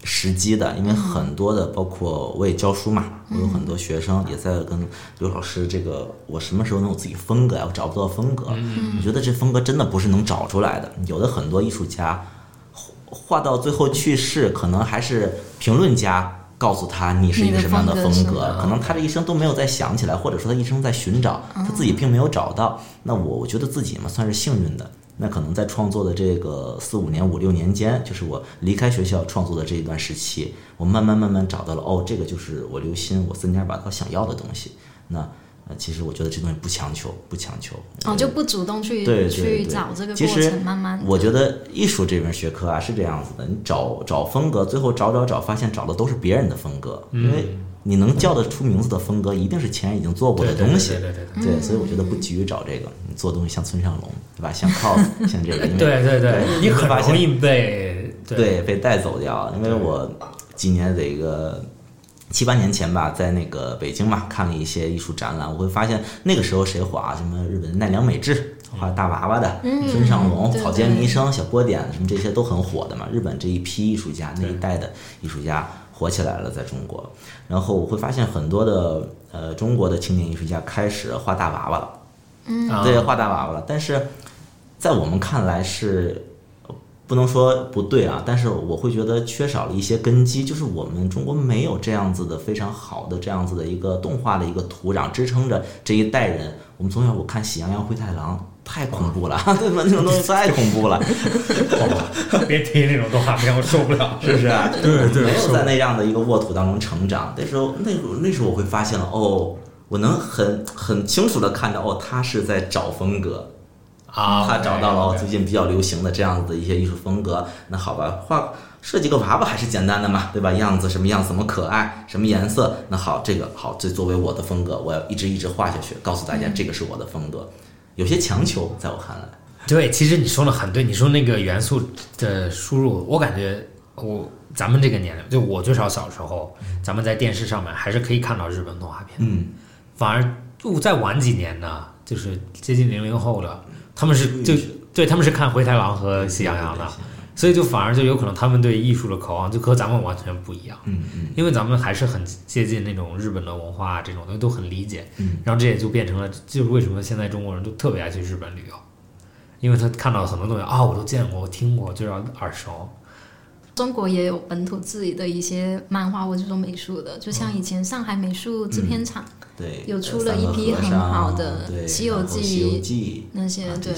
时机的，因为很多的，包括我也教书嘛，我有很多学生也在跟刘老师这个，我什么时候能有自己风格呀？我找不到风格，我觉得这风格真的不是能找出来的。有的很多艺术家画到最后去世，可能还是评论家告诉他你是一个什么样的风格，可能他这一生都没有再想起来，或者说他一生在寻找，他自己并没有找到。那我我觉得自己嘛，算是幸运的。那可能在创作的这个四五年、五六年间，就是我离开学校创作的这一段时期，我慢慢慢慢找到了，哦，这个就是我留心、我森家把他想要的东西。那呃，其实我觉得这东西不强求，不强求。哦，就不主动去去找这个过程，慢慢。我觉得艺术这门学科啊是这样子的，你找找风格，最后找找找，发现找的都是别人的风格，因为。你能叫得出名字的风格，一定是前人已经做过的东西。对对对对。对，所以我觉得不急于找这个，你做东西像村上龙，对吧？像 cos，像这个。对对对，你很容易被对被带走掉。因为我今年的一个七八年前吧，在那个北京嘛，看了一些艺术展览，我会发现那个时候谁火啊什么日本奈良美智画大娃娃的，村上龙、草间弥生、小波点什么这些都很火的嘛。日本这一批艺术家那一代的艺术家。火起来了，在中国，然后我会发现很多的呃中国的青年艺术家开始画大娃娃了，嗯，对，画大娃娃了。但是在我们看来是不能说不对啊，但是我会觉得缺少了一些根基，就是我们中国没有这样子的非常好的这样子的一个动画的一个土壤支撑着这一代人。我们从小我看《喜羊羊灰太狼》太恐怖了，对吧？那种东西太 恐怖了，别提那种动画片，我受不了。是不是啊？对对没有在那样的一个沃土当中成长。那时候，那时候那时候我会发现了，哦，我能很很清楚的看到，哦，他是在找风格。啊，他找到了最近比较流行的这样子的一些艺术风格。那好吧，画设计个娃娃还是简单的嘛，对吧？样子什么样，怎么可爱，什么颜色？那好，这个好，这作为我的风格，我要一直一直画下去，告诉大家这个是我的风格。有些强求，在我看来，对，其实你说的很对，你说那个元素的输入，我感觉我咱们这个年龄，就我最少小时候，咱们在电视上面还是可以看到日本动画片，嗯，反而就再晚几年呢，就是接近零零后的，他们是就对他们是看灰太狼和喜羊羊的，所以就反而就有可能他们对艺术的渴望就和咱们完全不一样。嗯嗯因为咱们还是很接近那种日本的文化，这种东西都很理解，嗯，然后这也就变成了，就是为什么现在中国人都特别爱去日本旅游，因为他看到很多东西啊，我都见过，我听过，就要耳熟。中国也有本土自己的一些漫画或者说美术的，就像以前上海美术制片厂对，有出了一批很好的西游记那些对。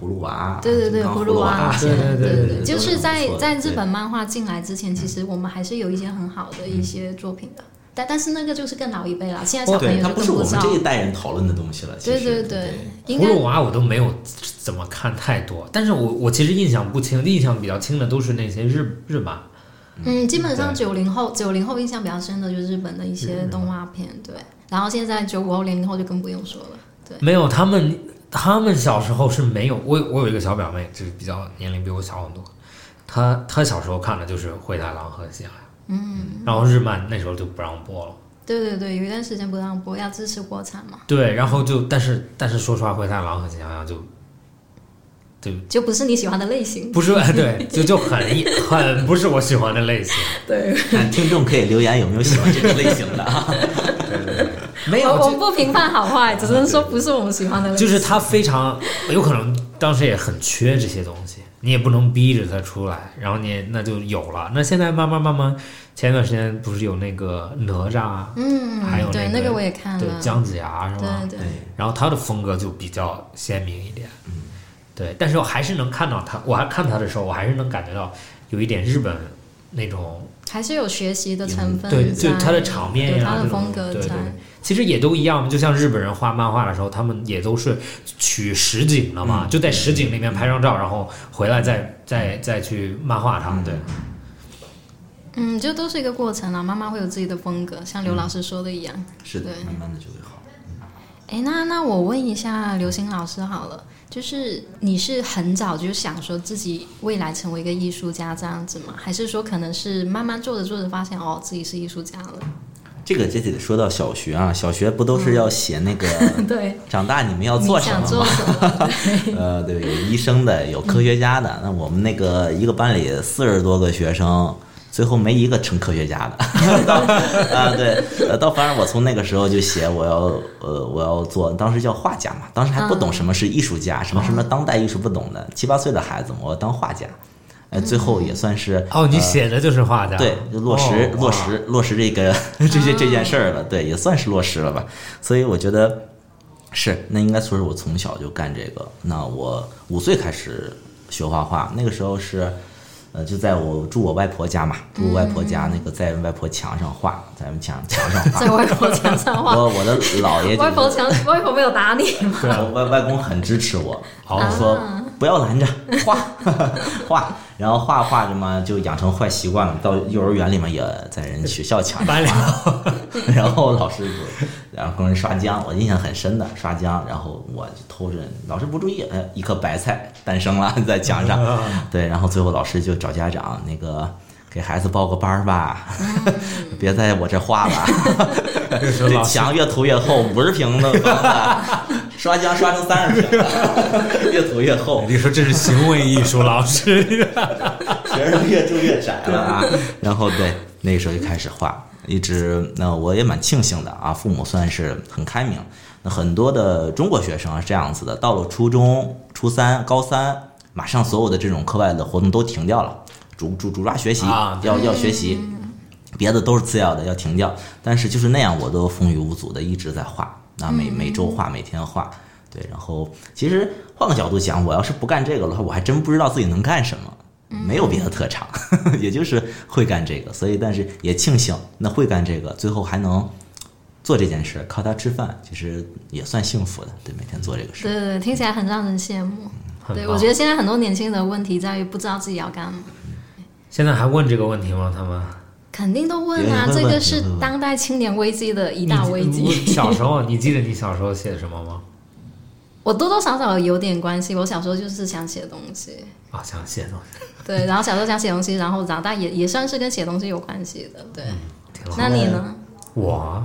葫芦娃，对对对，葫芦娃对对对对对对就是在在日本漫画进来之前，其实我们还是有一些很好的一些作品的，但但是那个就是更老一辈了，现在小朋对，友它不是我就更知道。们这一代人讨论的东西了。其对对对，应该葫芦娃我都没有怎么看太多，但是我我其实印象不清，印象比较清的都是那些日日漫。嗯，基本上对九零后九零后印象比较深的就是日本的一些动画片，对。然后现在九五后零零后就更不用说了，对。没有，他们他们小时候是没有。我我有一个小表妹，就是比较年龄比我小很多，她她小时候看的就是灰太狼和喜羊羊，嗯，然后日漫那时候就不让播了。对对对，有一段时间不让播，要支持国产嘛，对，然后就但是但是说实话，灰太狼和喜羊羊就就就不是你喜欢的类型。不是对，就就很很不是我喜欢的类型。对，看听众可以留言有没有喜欢这个类型的啊？没有，我我们不评判好坏，只能说不是我们喜欢的类型。就是他非常有可能当时也很缺这些东西，你也不能逼着他出来，然后你那就有了。那现在慢慢慢慢，前一段时间不是有那个哪吒啊，嗯，还有对，那个个我也看了，对姜子牙是吧？对然后他的风格就比较鲜明一点，嗯，对，但是我还是能看到他，我还看他的时候，我还是能感觉到有一点日本那种，还是有学习的成分对，在就他的场面他的风格在对对。其实也都一样，就像日本人画漫画的时候，他们也都是取实景的嘛，嗯就在实景里面拍张照，然后回来再再再去漫画它，对。嗯，就都是一个过程啦，慢慢会有自己的风格，像刘老师说的一样。是的，慢慢的就会好。哎，那那我问一下刘星老师好了，就是你是很早就想说自己未来成为一个艺术家这样子吗？还是说可能是慢慢做着做着发现哦自己是艺术家了？这个就得说到小学啊，小学不都是要写那个 对，长大你们要做什想做么？呃，对，有医生的，有科学家的。那我们那个一个班里四十多个学生，最后没一个成科学家的。到 啊，对，呃，到反正我从那个时候就写我要呃我要做，当时叫画家嘛，当时还不懂什么是艺术家，什么什么当代艺术不懂的，七八岁的孩子嘛，我要当画家。呃，最后也算是哦，你呃写的就是画家，对，就落实、哦落实落实这个 这些这件事儿了，对，也算是落实了吧。所以我觉得是，那应该说是我从小就干这个。那我五岁开始学画画，那个时候是，呃，就在我住我外婆家嘛，住我外婆家那个在外婆墙上画，在墙墙上 画在。外婆墙上画，我我的姥爷就外婆，墙外婆没有打你吗？对外外公很支持我，哦他说不要拦着画 画，然后画画着嘛就养成坏习惯了，到幼儿园里面也在人学校墙上 然后老师就，然后跟人刷浆，我印象很深的刷浆，然后我就偷着，老师不注意，哎，一颗白菜诞生了在墙上，对，然后最后老师就找家长，那个给孩子报个班儿吧，别在我这画了，这墙越涂越厚，五十平的房子，刷浆刷成三十平了，越涂越厚，你说这是行为艺术老师，学生越住越窄了 啊。然后对，那个时候就开始画，一直那我也蛮庆幸的啊，父母算是很开明。那很多的中国学生是这样子的，到了初中、初三、高三，马上所有的这种课外的活动都停掉了，主主主抓学习，啊要要学习，别的都是次要的，要停掉。但是就是那样，我都风雨无阻的一直在画，啊，每每周画，每天画。对，然后其实换个角度讲，我要是不干这个的话，我还真不知道自己能干什么。没有别的特长，也就是会干这个，所以但是也庆幸，那会干这个，最后还能做这件事，靠它吃饭，其实也算幸福的。对，每天做这个事。对对对，听起来很让人羡慕。对，我觉得现在很多年轻人的问题在于不知道自己要干嘛，现在还问这个问题吗？他们肯定都问啊，这个是当代青年危机的一大危你机。小时候，你记得你小时候写什么吗？我多多少少有点关系，我小时候就是想写东西，啊，想写东西，对，然后小时候想写东西，然后长大也也算是跟写东西有关系的，对。那你呢？我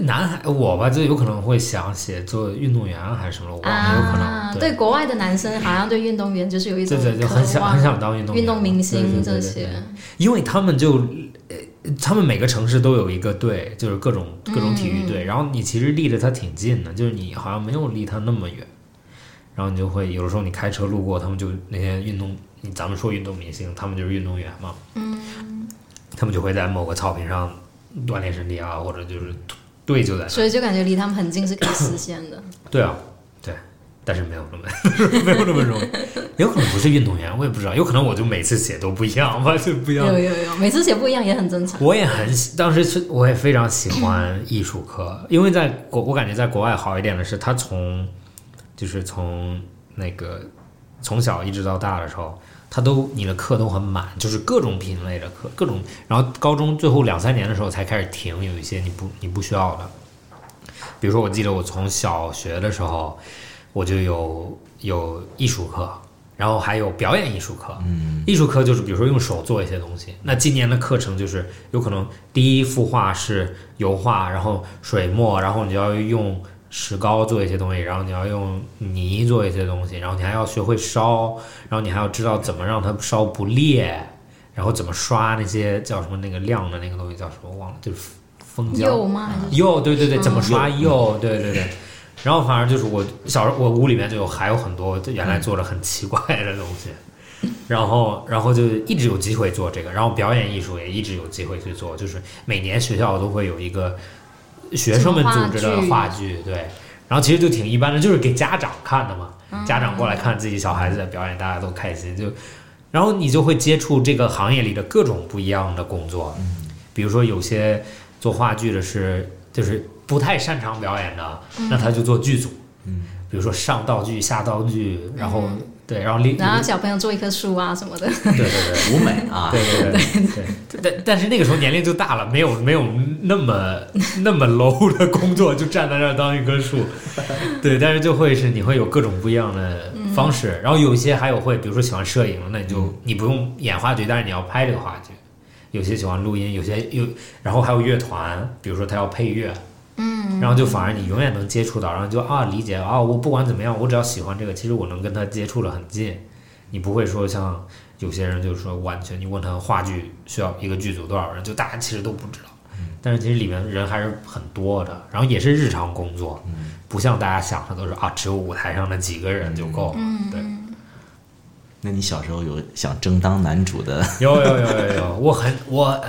男孩我吧，就有可能会想写做运动员还是什么，我有可啊，能对，国外的男生好像对运动员就是有一种对对，就很想很想当运动员。运动明星这些。因为他们就，呃，他们每个城市都有一个队，就是各种各种体育队，然后你其实离着他挺近的，就是你好像没有离他那么远，然后你就会有的时候你开车路过，他们就那些运动，你咱们说运动明星，他们就是运动员嘛，嗯，他们就会在某个草坪上锻炼身体啊，或者就是队就在那，所以就感觉离他们很近是可以实现的。对啊，对，但是没有那么 没有那么容易，有可能不是运动员，我也不知道，有可能我就每次写都不一样完全 不一样有。有有，每次写不一样也很正常。我也很喜，当时是我也非常喜欢艺术课，因为在国我感觉在国外好一点的是，他从就是从那个从小一直到大的时候，他都你的课都很满，就是各种品类的课，各种，然后高中最后两三年的时候才开始停，有一些你不你不需要的，比如说我记得我从小学的时候，我就有有艺术课。然后还有表演艺术课，嗯，艺术课就是比如说用手做一些东西。那今年的课程就是有可能第一幅画是油画，然后水墨，然后你就要用石膏做一些东西，然后你要用泥做一些东西，然后你还要学会烧，然后你还要知道怎么让它烧不裂，然后怎么刷那些叫什么那个亮的那个东西叫什么忘了，就是蜂胶釉吗？釉，对对对，怎么刷釉釉？对对对。然后反正就是我小时候，我屋里面就有还有很多原来做的很奇怪的东西，然后然后就一直有机会做这个，然后表演艺术也一直有机会去做，就是每年学校都会有一个学生们组织的话剧，对，然后其实就挺一般的，就是给家长看的嘛，家长过来看自己小孩子的表演，大家都开心，就然后你就会接触这个行业里的各种不一样的工作，比如说有些做话剧的是就是不太擅长表演的，那他就做剧组，嗯，比如说上道具、下道具，然后、对，然后另然后小朋友做一棵树啊什么的。对对对。舞美啊，对对对对，但但是那个时候年龄就大了，没有没有那么那么 low 的工作，就站在那儿当一棵树。对，但是就会是你会有各种不一样的方式，然后有一些还有会，比如说喜欢摄影，那你就你不用演话剧，但是你要拍这个话剧。有些喜欢录音，有些有，然后还有乐团，比如说他要配乐，嗯，然后就反而你永远能接触到，然后就啊理解啊，我不管怎么样，我只要喜欢这个，其实我能跟他接触的很近，你不会说像有些人就是说完全你问他话剧需要一个剧组多少人，就大家其实都不知道，但是其实里面人还是很多的，然后也是日常工作，不像大家想的都是啊只有舞台上的几个人就够了，对。那你小时候有想争当男主的？有有有有有，我很我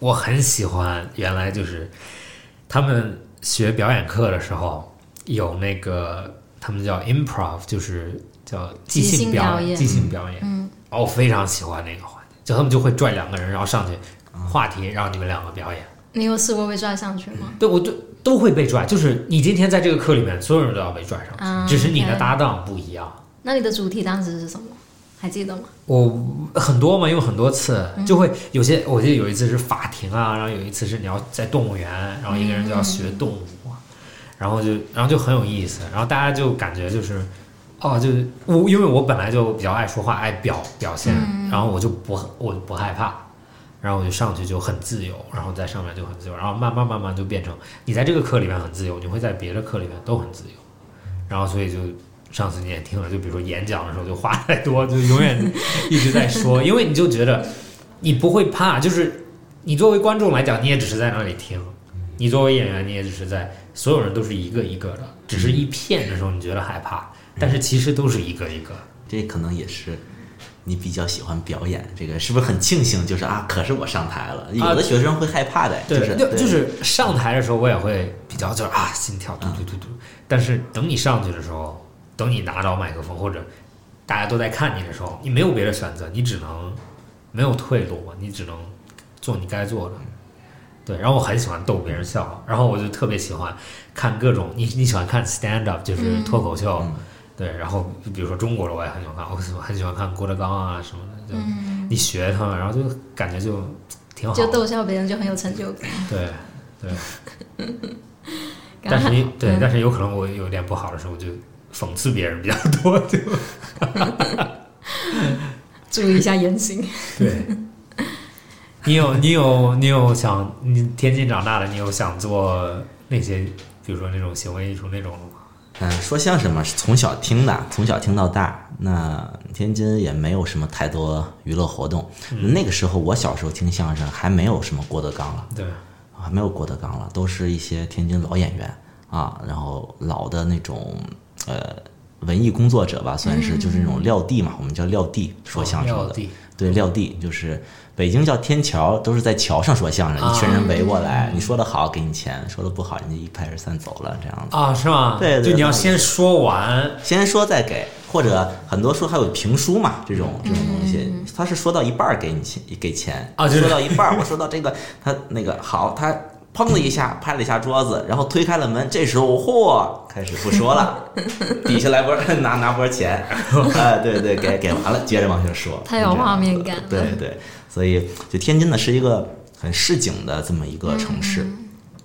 我很喜欢，原来就是他们学表演课的时候有那个他们叫 improv，就是叫即即兴兴表表演即兴表演。嗯，哦，我非常喜欢那个环节，就他们就会拽两个人，然后上去话题让你们两个表演。你有试过被拽上去吗？对，我就都会被拽，就是你今天在这个课里面，所有人都要被拽上去，啊只是你的搭档不一样。那你的主题当时是什么？还记得吗？我很多嘛，因为很多次就会有些，我记得有一次是法庭啊，然后有一次是你要在动物园，然后一个人就要学动物，然后就然后就很有意思，然后大家就感觉就是，哦，就是我因为我本来就比较爱说话，爱表表现，然后我就不我就不害怕，然后我就上去就很自由，然后在上面就很自由，然后慢慢慢慢就变成你在这个课里面很自由，你会在别的课里面都很自由，然后所以就上次你也听了，就比如说演讲的时候就话太多，就永远一直在说，因为你就觉得你不会怕，就是你作为观众来讲，你也只是在那里听；你作为演员，你也只是在所有人都是一个一个的，只是一片的时候你觉得害怕，但是其实都是一个一个。这可能也是你比较喜欢表演，这个是不是很庆幸？就是啊，可是我上台了。有的学生会害怕的，就是就就是上台的时候，我也会比较就是啊，心跳嘟嘟嘟嘟。但是等你上去的时候，等你拿着麦克风或者大家都在看你的时候，你没有别的选择，你只能没有退路嘛，你只能做你该做的。对，然后我很喜欢逗别人笑，然后我就特别喜欢看各种你你喜欢看 stand up 就是脱口秀，对，然后比如说中国的我也很喜欢看，我很喜欢看郭德纲啊什么的，就你学他们，然后就感觉就挺好，就逗笑别人就很有成就感。对对，但是对，但是有可能我有点不好的时候，就讽刺别人比较多，就注意一下言行。对。你有你有你有想你天津长大的，你有想做那些，比如说那种行为艺术那种的吗？嗯，说相声嘛是从小听的，从小听到大。那天津也没有什么太多娱乐活动。那个时候我小时候听相声还没有什么郭德纲了，对，还没有郭德纲了，都是一些天津老演员啊，然后老的那种呃文艺工作者吧，算是就是那种撂地嘛，我们叫撂地说相声的，对，撂地就是。北京叫天桥，都是在桥上说相声，一群人围过来，你说的好给你钱，说的不好人家一拍而散走了，这样子啊，是吗？对，就你要先说完，先说再给，或者很多书还有评书嘛，这种这种东西，他是说到一半给你钱给钱啊，说到一半，我说到这个他那个好他。砰的一下拍了一下桌子，然后推开了门。这时候，嚯，开始不说了，底下来波 拿拿波钱，哎，对对，给给完了，接着往下说。太有画面感。对对，所以就天津呢是一个很市井的这么一个城市，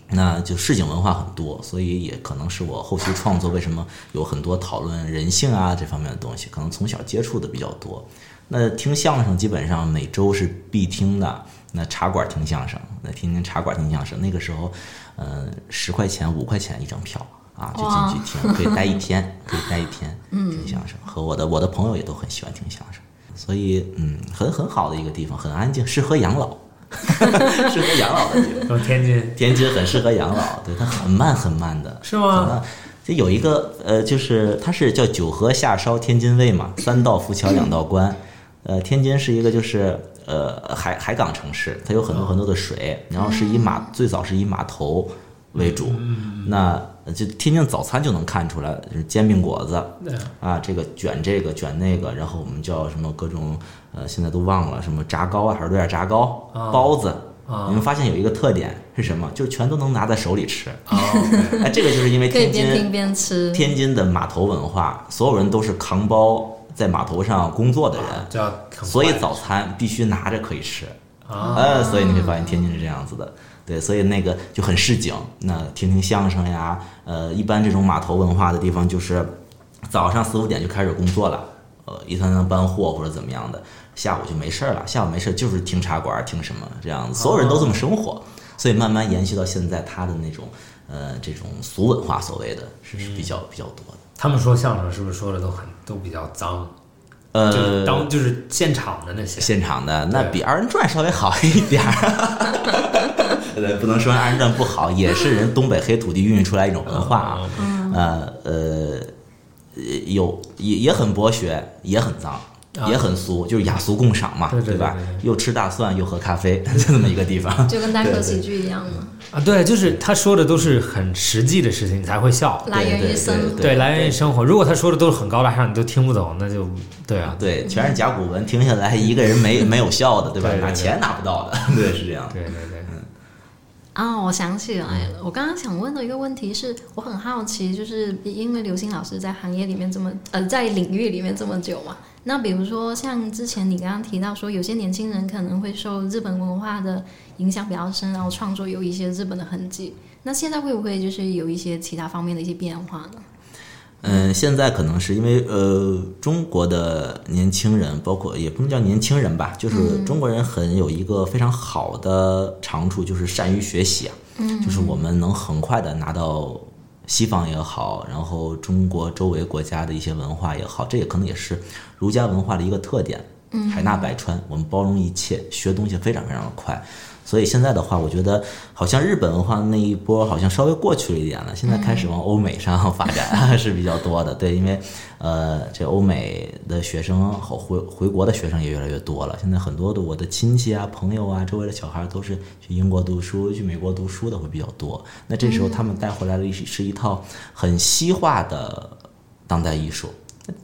那就市井文化很多，所以也可能是我后期创作为什么有很多讨论人性啊这方面的东西，可能从小接触的比较多。那听相声基本上每周是必听的。那茶馆听相声，那天天茶馆听相声，那个时候，呃，十块钱、五块钱一张票啊，就进去听，可以待一天，可以待一天听相声。和我的我的朋友也都很喜欢听相声，所以嗯，很很好的一个地方，很安静，适合养老，适合养老的地方。天津，天津很适合养老，对，它很慢很慢的，是吗？就有一个呃，就是它是叫九河下梢天津卫嘛，三道浮桥两道关，呃，天津是一个就是。呃，海海港城市，它有很多很多的水，然后是以码最早是以码头为主，那就天津早餐就能看出来，就是煎饼果子，啊，这个卷这个卷那个，然后我们叫什么各种呃，现在都忘了什么炸糕啊，还是多点炸糕，包子，你们发现有一个特点是什么？就是全都能拿在手里吃，哎，这个就是因为天津天津的码头文化，所有人都是扛包。在码头上工作的人，所以早餐必须拿着可以吃，呃，所以你会发现天津是这样子的，对，所以那个就很市井。那听听相声呀，呃，一般这种码头文化的地方，就是早上四五点就开始工作了，呃，一趟趟搬货或者怎么样的，下午就没事儿了，下午没事儿就是听茶馆听什么这样子，所有人都这么生活，所以慢慢延续到现在，他的那种呃这种俗文化所谓的是是比较比较多的。他们说相声是不是说的都很都比较脏？呃，当就是现场的那些，现场的那比二人转稍微好一点儿。对，不能说二人转不好，也是人东北黑土地孕育出来一种文化啊。呃呃，有也也很博学，也很脏。也很俗，就是雅俗共赏嘛，对吧？又吃大蒜，又喝咖啡，就这么一个地方，就跟单口喜剧一样嘛。啊，对，就是他说的都是很实际的事情，你才会笑。来源于生活，对，来源于生活。如果他说的都是很高大上，你都听不懂，那就对啊，对，全是甲骨文，听下来一个人没没有笑的，对吧？拿钱拿不到的，对，是这样。对对对。啊，我想起来了，我刚刚想问的一个问题是，我很好奇，就是因为刘星老师在行业里面这么呃，在领域里面这么久嘛。那比如说，像之前你刚刚提到说，有些年轻人可能会受日本文化的影响比较深，然后创作有一些日本的痕迹。那现在会不会就是有一些其他方面的一些变化呢？嗯，现在可能是因为呃，中国的年轻人，包括也不能叫年轻人吧，就是中国人很有一个非常好的长处，就是善于学习啊。嗯，就是我们能很快的拿到。西方也好，然后中国周围国家的一些文化也好，这也可能也是儒家文化的一个特点。海纳百川，我们包容一切，学东西非常非常的快。所以现在的话，我觉得好像日本文化那一波好像稍微过去了一点了，现在开始往欧美上发展 是比较多的。对，因为呃，这欧美的学生和回回国的学生也越来越多了。现在很多的我的亲戚啊、朋友啊、周围的小孩都是去英国读书、去美国读书的会比较多。那这时候他们带回来的是一套很西化的当代艺术，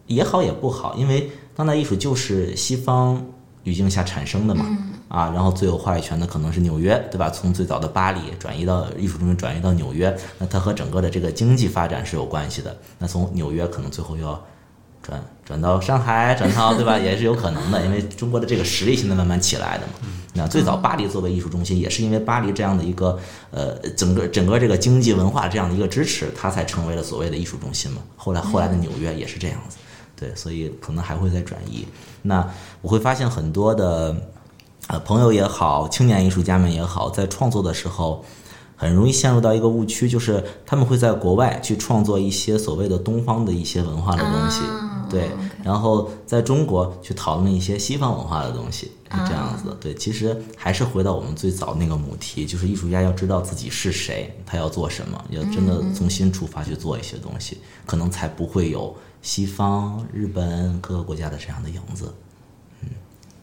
也好也不好，因为当代艺术就是西方语境下产生的嘛。啊，然后最有话语权的可能是纽约，对吧？从最早的巴黎转移到艺术中心，转移到纽约，那它和整个的这个经济发展是有关系的。那从纽约可能最后要转转到上海，转到对吧？也是有可能的，因为中国的这个实力现在慢慢起来的嘛。那最早巴黎作为艺术中心，也是因为巴黎这样的一个呃整个整个这个经济文化这样的一个支持，它才成为了所谓的艺术中心嘛。后来后来的纽约也是这样子，对，所以可能还会再转移。那我会发现很多的。呃，朋友也好，青年艺术家们也好，在创作的时候，很容易陷入到一个误区，就是他们会在国外去创作一些所谓的东方的一些文化的东西，对，然后在中国去讨论一些西方文化的东西，是这样子。对，其实还是回到我们最早那个母题，就是艺术家要知道自己是谁，他要做什么，要真的从心出发去做一些东西，可能才不会有西方、日本各个国家的这样的影子。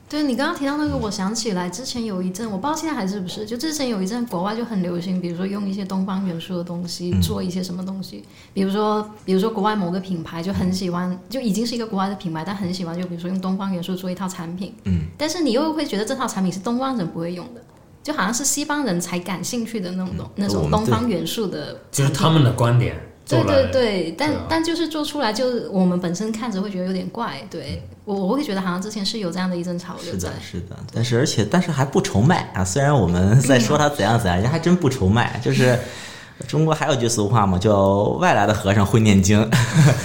对你刚刚提到那个，我想起来之前有一阵，我不知道现在还是不是，就之前有一阵国外就很流行，比如说用一些东方元素的东西做一些什么东西，比如说比如说国外某个品牌就很喜欢，就已经是一个国外的品牌，但很喜欢就比如说用东方元素做一套产品，嗯，但是你又会觉得这套产品是东方人不会用的，就好像是西方人才感兴趣的那种那种东方元素的，就是他们的观点。对对对，但但就是做出来，就我们本身看着会觉得有点怪。对我我会觉得好像之前是有这样的一阵潮流。是的，是的。但是而且但是还不愁卖啊！虽然我们在说它怎样怎样，人家还真不愁卖。就是 中国还有句俗话嘛，叫“外来的和尚会念经”。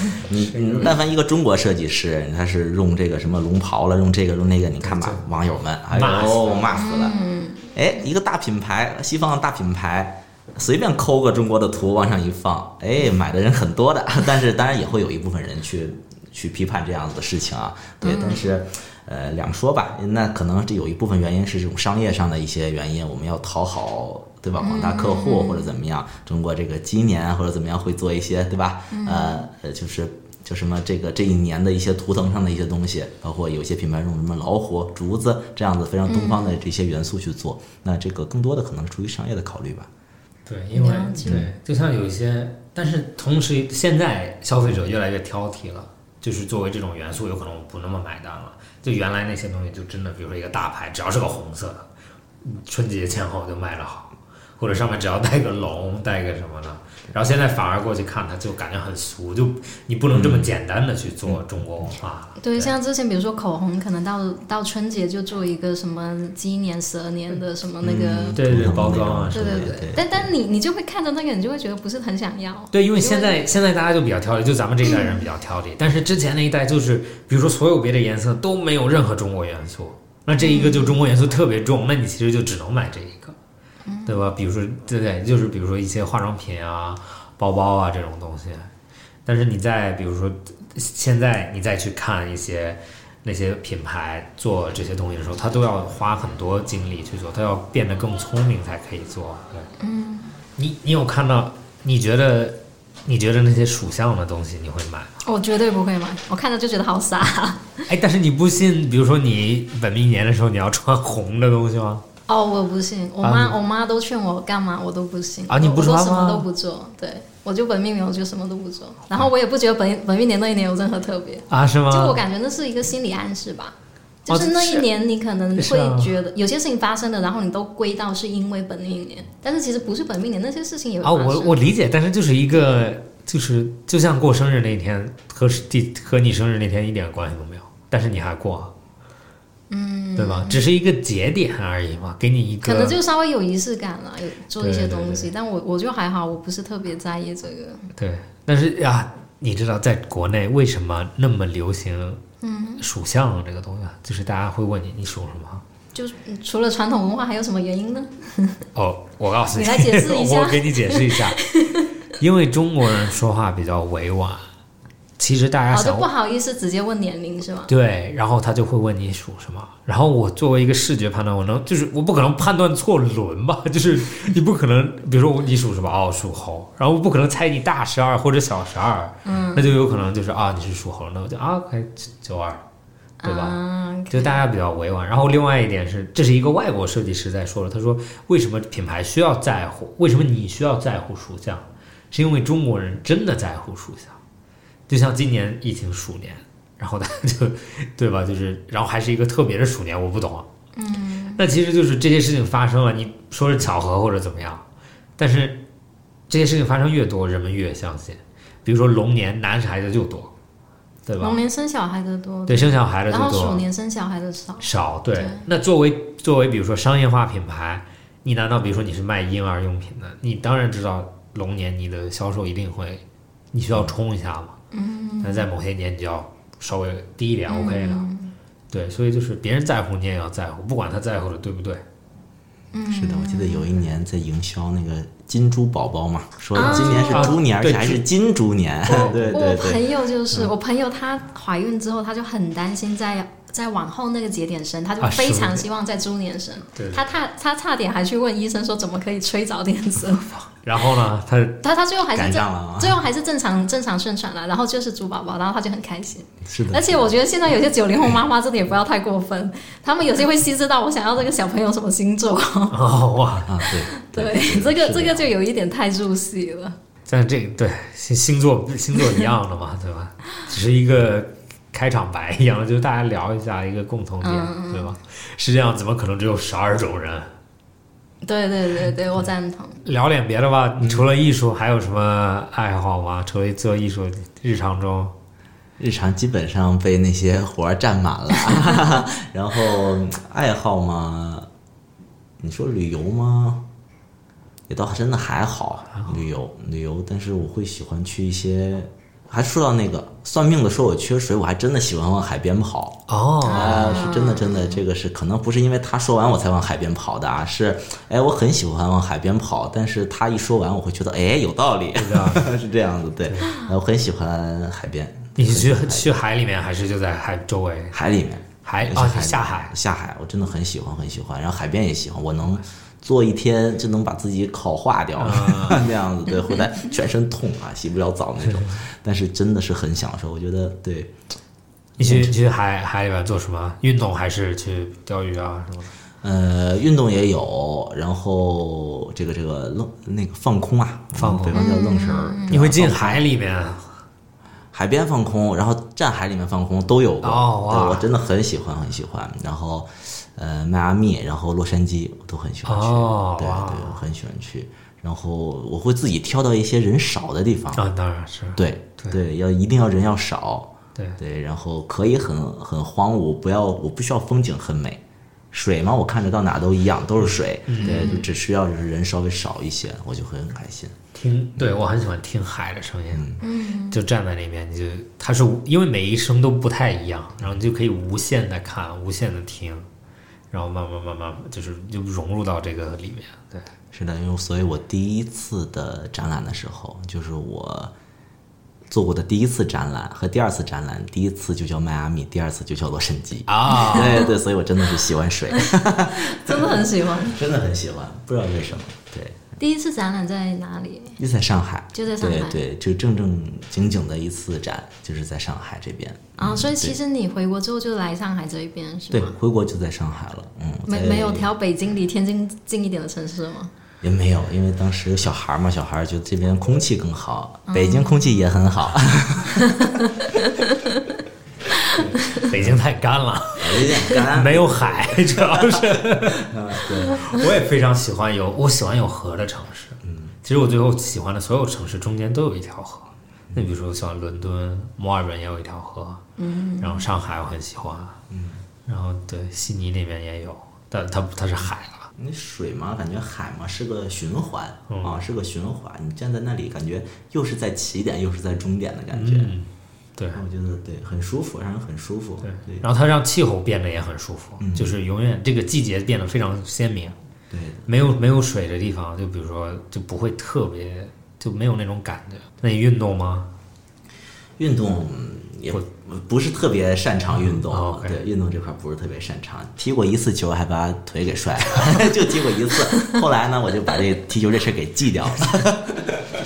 你但凡一个中国设计师，他是用这个什么龙袍了，用这个用那个，你看吧，网友们哎呦骂死了。哎，一个大品牌，西方的大品牌。随便抠个中国的图往上一放，哎，买的人很多的。但是当然也会有一部分人去去批判这样子的事情啊。对，但是呃两说吧。那可能这有一部分原因是这种商业上的一些原因，我们要讨好对吧广大客户或者怎么样。中国这个今年或者怎么样会做一些对吧？呃呃，就是就什么这个这一年的一些图腾上的一些东西，包括有些品牌用什么老虎、竹子这样子非常东方的这些元素去做。那这个更多的可能是出于商业的考虑吧。对，因为对，就像有一些，但是同时现在消费者越来越挑剔了，就是作为这种元素，有可能我不那么买单了。就原来那些东西，就真的，比如说一个大牌，只要是个红色的，春节前后就卖的好。或者上面只要带个龙，带个什么的，然后现在反而过去看它，就感觉很俗，就你不能这么简单的去做中国文化。对，像之前比如说口红，可能到到春节就做一个什么鸡年、蛇年的什么那个对对包装啊，对对对。但但你你就会看着那个，你就会觉得不是很想要。对，因为现在现在大家就比较挑剔，就咱们这一代人比较挑剔，但是之前那一代就是，比如说所有别的颜色都没有任何中国元素，那这一个就中国元素特别重，那你其实就只能买这一个。对吧？比如说，对对，就是比如说一些化妆品啊、包包啊这种东西。但是你再比如说，现在你再去看一些那些品牌做这些东西的时候，他都要花很多精力去做，他要变得更聪明才可以做。对，嗯。你你有看到？你觉得你觉得那些属相的东西你会买吗？我绝对不会买，我看着就觉得好傻。哎，但是你不信？比如说你本命年的时候，你要穿红的东西吗？哦，我不信，我妈我妈都劝我干嘛，我都不信啊！你不说什么都不做，对我就本命年我就什么都不做，然后我也不觉得本本命年那一年有任何特别啊？是吗？就我感觉那是一个心理暗示吧，就是那一年你可能会觉得有些事情发生了，然后你都归到是因为本命年，但是其实不是本命年，那些事情也啊，我我理解，但是就是一个就是就像过生日那天和第和你生日那天一点关系都没有，但是你还过。嗯，对吧？只是一个节点而已嘛，给你一个，可能就稍微有仪式感了，有做一些东西。但我我就还好，我不是特别在意这个。对，但是呀，你知道在国内为什么那么流行嗯属相这个东西？就是大家会问你，你属什么？就是除了传统文化，还有什么原因呢？哦，我告诉你，你来解释一下。我给你解释一下，因为中国人说话比较委婉。其实大家哦，就不好意思直接问年龄是吗？对，然后他就会问你属什么，然后我作为一个视觉判断，我能就是我不可能判断错轮吧，就是你不可能，比如说你属什么哦属猴，然后我不可能猜你大十二或者小十二，嗯，那就有可能就是啊你是属猴，那我就啊 OK 九二，对吧？啊，就大家比较委婉。然后另外一点是，这是一个外国设计师在说了，他说为什么品牌需要在乎，为什么你需要在乎属相，是因为中国人真的在乎属相。就像今年疫情鼠年，然后大家就对吧？就是然后还是一个特别的鼠年，我不懂。嗯，那其实就是这些事情发生了，你说是巧合或者怎么样，但是这些事情发生越多，人们越相信。比如说龙年男孩子就多，对吧龙？年生小孩的多，对，生小孩的就然后多。鼠年生小孩的少。少，对。对那作为作为比如说商业化品牌，你难道比如说你是卖婴儿用品的，你当然知道龙年你的销售一定会，你需要冲一下嘛。嗯。但在某些年你就要稍微低一点、OK 的。对，所以就是别人在乎你也要在乎，不管他在乎的对不对。是的，我记得有一年在营销那个金猪宝宝嘛，说啊今年是猪年，而对且还是金猪年。对对我对，朋友就是、我朋友，她怀孕之后，她就很担心在在往后那个节点生，她就啊非是常希望在猪年生。对她差她差点还去问医生说怎么可以催早点生，然后呢，他他他最后还是赶正最后还是正常正常顺产了，然后就是猪宝宝，然后他就很开心。是的。而且我觉得现在有些九零后妈妈真的也不要太过分，他们有些会细致到我想要这个小朋友什么星座。哦哇，啊，对对，这个这个就有一点太入戏了。但这个对星星座星座一样的嘛，对吧？只是一个开场白一样的，就是大家聊一下一个共同点，对吧？世界上怎么可能只有十二种人？对对对对，我赞同。聊点别的吧，你除了艺术还有什么爱好吗？除了做艺术，日常中日常基本上被那些活儿占满了，然后爱好嘛，你说旅游吗？也倒真的还好，旅游旅游，但是我会喜欢去一些，还说到那个算命的说我缺水，我还真的喜欢往海边跑。哦，啊，是真的，真的，这个是可能不是因为他说完我才往海边跑的啊，是，哎，我很喜欢往海边跑，但是他一说完，我会觉得，哎，有道理，是这样子，对，我很喜欢海边。你是去去海里面，还是就在海周围？海里面，海啊，尤其海里你下海下海，我真的很喜欢，很喜欢，然后海边也喜欢，我能坐一天就能把自己烤化掉，那样子，对，回来全身痛啊，洗不了澡那种，但是真的是很享受，我觉得对。你去去海海里边做什么运动，还是去钓鱼啊什么的？呃，运动也有，然后这个这个愣那个放空啊，放空北方叫愣神儿。你会进海里面？海边放空，然后站海里面放空都有过。哦哇对我真的很喜欢，很喜欢。然后，呃，迈阿密，然后洛杉矶，我都很喜欢去。对对，我很喜欢去。然后我会自己挑到一些人少的地方。啊，当然是对对对，要一定要人要少。对对，然后可以很很荒芜，不要我不需要风景很美，水嘛，我看着到哪都一样，都是水。嗯对，就只需要就是人稍微少一些，我就会很开心。听，对我很喜欢听海的声音，嗯，就站在那边，你就它是因为每一声都不太一样，然后你就可以无限的看，无限的听，然后慢慢慢慢就是就融入到这个里面，对，是的，因为所以我第一次的展览的时候，就是我做过的第一次展览和第二次展览，第一次就叫迈阿密，第二次就叫洛杉矶。啊，对对，所以我真的是喜欢水，真的很喜欢。真的很喜欢，不知道为什么。对，第一次展览在哪里？就在上海，就在上海对对，就正正经经的一次展，就是在上海这边。啊，所以其实你回国之后就来上海这一边是吗对，回国就在上海了。嗯，没没有挑北京离天津近一点的城市吗？也没有，因为当时有小孩嘛，小孩觉得这边空气更好，北京空气也很好，北京太干了，有点干。没有海，主要是。啊，对，我也非常喜欢有，我喜欢有河的城市。嗯，其实我最后喜欢的所有城市中间都有一条河。那比如说像伦敦、墨尔本也有一条河，嗯，然后上海我很喜欢，嗯，然后对悉尼那边也有，但它它是海了。那水嘛，感觉海嘛是个循环、嗯啊，是个循环。你站在那里，感觉又是在起点，又是在终点的感觉。嗯，对我觉得对，很舒服，让人很舒服。对对，然后它让气候变得也很舒服，嗯就是永远这个季节变得非常鲜明。对没有没有水的地方，就比如说就不会特别就没有那种感觉。那你运动吗？运动也不不是特别擅长运动，哦对运动这块不是特别擅长，踢过一次球还把腿给摔了，就踢过一次。后来呢，我就把这踢球这事给戒掉了。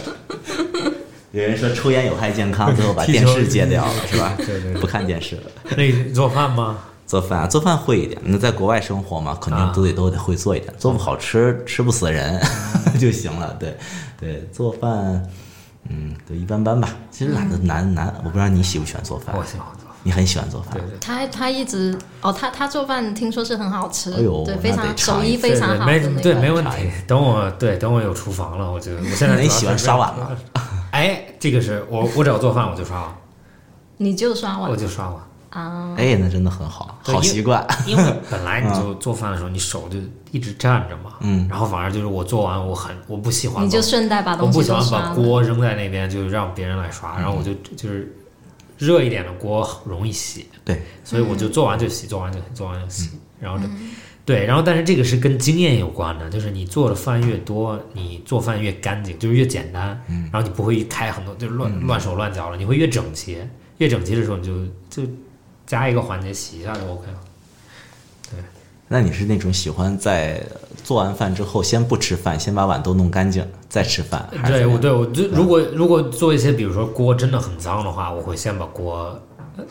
有人说抽烟有害健康，最后把电视戒掉了，是吧？对对对不看电视了。那你做饭吗？做饭啊，做饭会一点。那在国外生活嘛，肯定都得、都得会做一点，做不好吃吃不死人 就行了。对，对，做饭，嗯，对一般般吧。其实懒得难难，我不知道你喜不喜欢做饭我，喜欢做饭。你很喜欢做饭对。对。他他一直哦，他他做饭听说是很好吃，哎呦对，非常手艺非常好对对没问题。等我对等我有厨房了，我就我现在那你喜欢刷碗了？哎，这个是我我只要做饭我就刷碗，你就刷碗我就刷碗。啊，哎，那真的很好，好习惯。因为 本来你就做饭的时候，你手就一直站着嘛，嗯然后反而就是我做完，我很我不喜欢，你就顺带把我东西不喜欢。把锅扔在那边，就让别人来刷，然后我就就是热一点的锅容易洗，对，所以我就做完就洗，做完就洗做完就洗，然后就。对，然后但是这个是跟经验有关的，就是你做的饭越多，你做饭越干净，就是越简单，然后你不会开很多，就是乱、乱手乱脚了，你会越整齐，越整齐的时候你就就加一个环节洗一下就 OK 了。那你是那种喜欢在做完饭之后先不吃饭，先把碗都弄干净再吃饭？还是对，我对我就如果如果做一些，比如说锅真的很脏的话，我会先把锅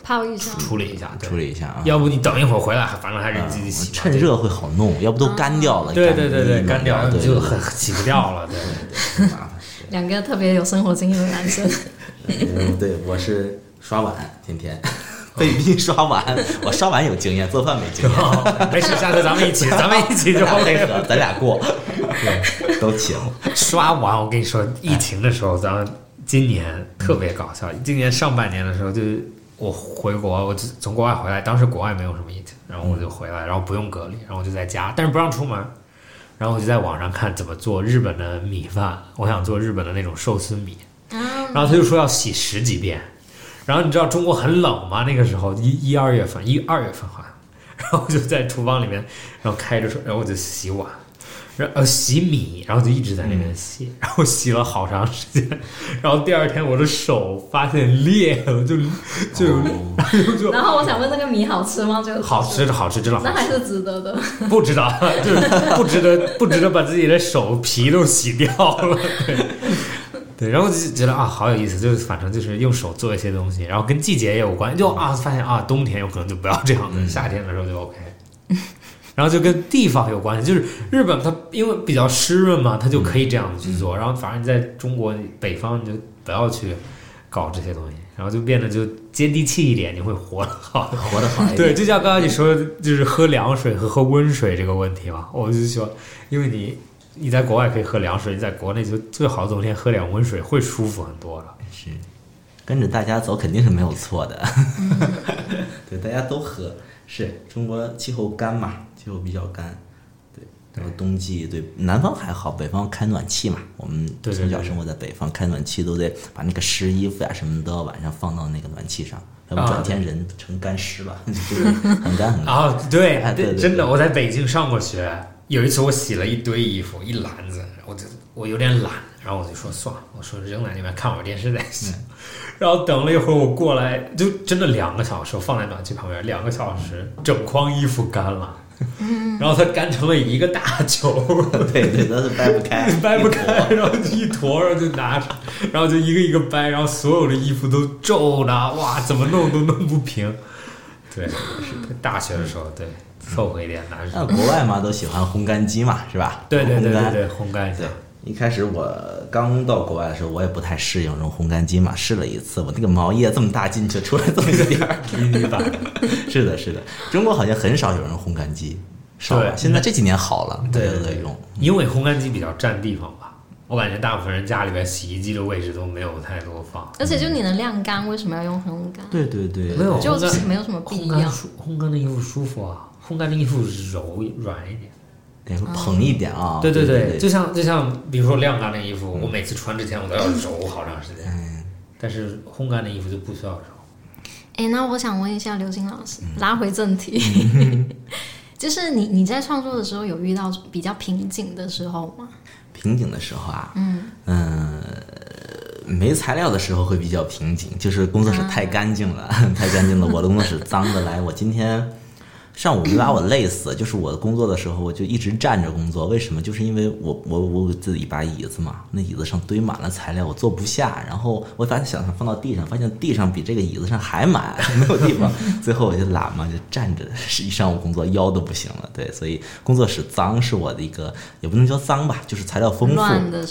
泡一下，处理一下，处理一下啊。要不你等一会儿回来，反正还是你自己洗嘛。趁热会好弄，要不都干掉了。干对对对对，干掉对对你就很洗不掉了，对。对。两个特别有生活经验的男生。嗯，对，我是刷碗，天天被逼刷碗。我刷碗有经验，做饭没经验。哦没事，下次咱们一起，咱们一起就咱俩 OK 配。合，咱俩过，对，都请。刷碗，我跟你说，疫情的时候，咱们今年特别搞笑。今年上半年的时候，就是我回国，我就从国外回来，当时国外没有什么疫情，然后我就回来，然后不用隔离，然后我就在家，但是不让出门。然后我就在网上看怎么做日本的米饭，我想做日本的那种寿司米，啊，然后他就说要洗十几遍，然后你知道中国很冷吗？那个时候一一二月份，一二月份好像，然后就在厨房里面，然后开着水，然后我就洗碗，然后呃洗米，然后就一直在那边洗，然后洗了好长时间，然后第二天我的手发现裂了，就就就然后我想问，那个米好吃吗？就好吃的好吃，真的好吃。那还是值得的。不知道，就是不值得，不值得把自己的手皮都洗掉了。对，对，然后就觉得啊，好有意思，就是反正就是用手做一些东西，然后跟季节也有关，就啊，发现啊，冬天有可能就不要这样子，夏天的时候就 OK。然后就跟地方有关系，就是日本它因为比较湿润嘛，它就可以这样子去做。然后反正你在中国北方，你就不要去搞这些东西，然后就变得就接地气一点，你会活得好。活得好一点。对，就像刚刚你说的，就是喝凉水和喝温水这个问题嘛，我就说，因为你你在国外可以喝凉水，你在国内就最好冬天喝点温水会舒服很多了。是跟着大家走肯定是没有错的。对，大家都喝。是中国气候干嘛，气候比较干。对，然后冬季对南方还好，北方开暖气嘛。我们从小生活在北方，开暖气都得把那个湿衣服呀、什么都要晚上放到那个暖气上，要不啊转天人成干尸了，就是很干很干。啊，对对对真的，我在北京上过学，有一次我洗了一堆衣服，一篮子，我就我有点懒，然后我就说算了，我说扔在那边看会儿电视再洗。然后等了一会儿，我过来就真的两个小时，我放在暖气旁边，两个小时，整筐衣服干了，然后它干成了一个大球，对 对，都是掰不开，掰不开，然后就一坨，然后就拿着，然后就一个一个掰，然后所有的衣服都皱的，哇，怎么弄都弄不平。对，是大学的时候，对，凑合一点难那受。国外嘛，都喜欢烘干机嘛，是吧？对对对烘干对对，烘干一下对。，一开始我刚到国外的时候，我也不太适应用烘干机嘛，试了一次，我那个毛叶这么大进去，出来这么一点儿 迷你版。是的，是的，中国好像很少有人烘干机，少了。对现在这几年好了，对对对家都在用。，因为烘干机比较占地方吧，我感觉大部分人家里边洗衣机的位置都没有太多放。而且就你能晾干，为什么要用烘干？对对对，没有就没有什么必要。烘干舒烘干的衣服舒服啊，烘干的衣服柔软一点。得蓬一点啊。对对对，就像就像比如说晾干的衣服，我每次穿之前我都要揉好长时间，但是烘干的衣服就不需要揉。哎，那我想问一下刘金老师，拉回正题，就是你你在创作的时候有遇到比较瓶颈的时候吗？瓶颈的时候啊，嗯嗯，没材料的时候会比较瓶颈，就是工作室太干净了，太干净了，我的工作室脏的来。我今天。上午没把我累死，就是我工作的时候，我就一直站着工作。为什么？就是因为我我我自己一把椅子嘛，那椅子上堆满了材料，我坐不下。然后我咋想想放到地上，发现地上比这个椅子上还满，没有地方。最后我就懒嘛，就站着一上午工作，腰都不行了。对，所以工作室脏是我的一个，也不能叫脏吧，就是材料丰富，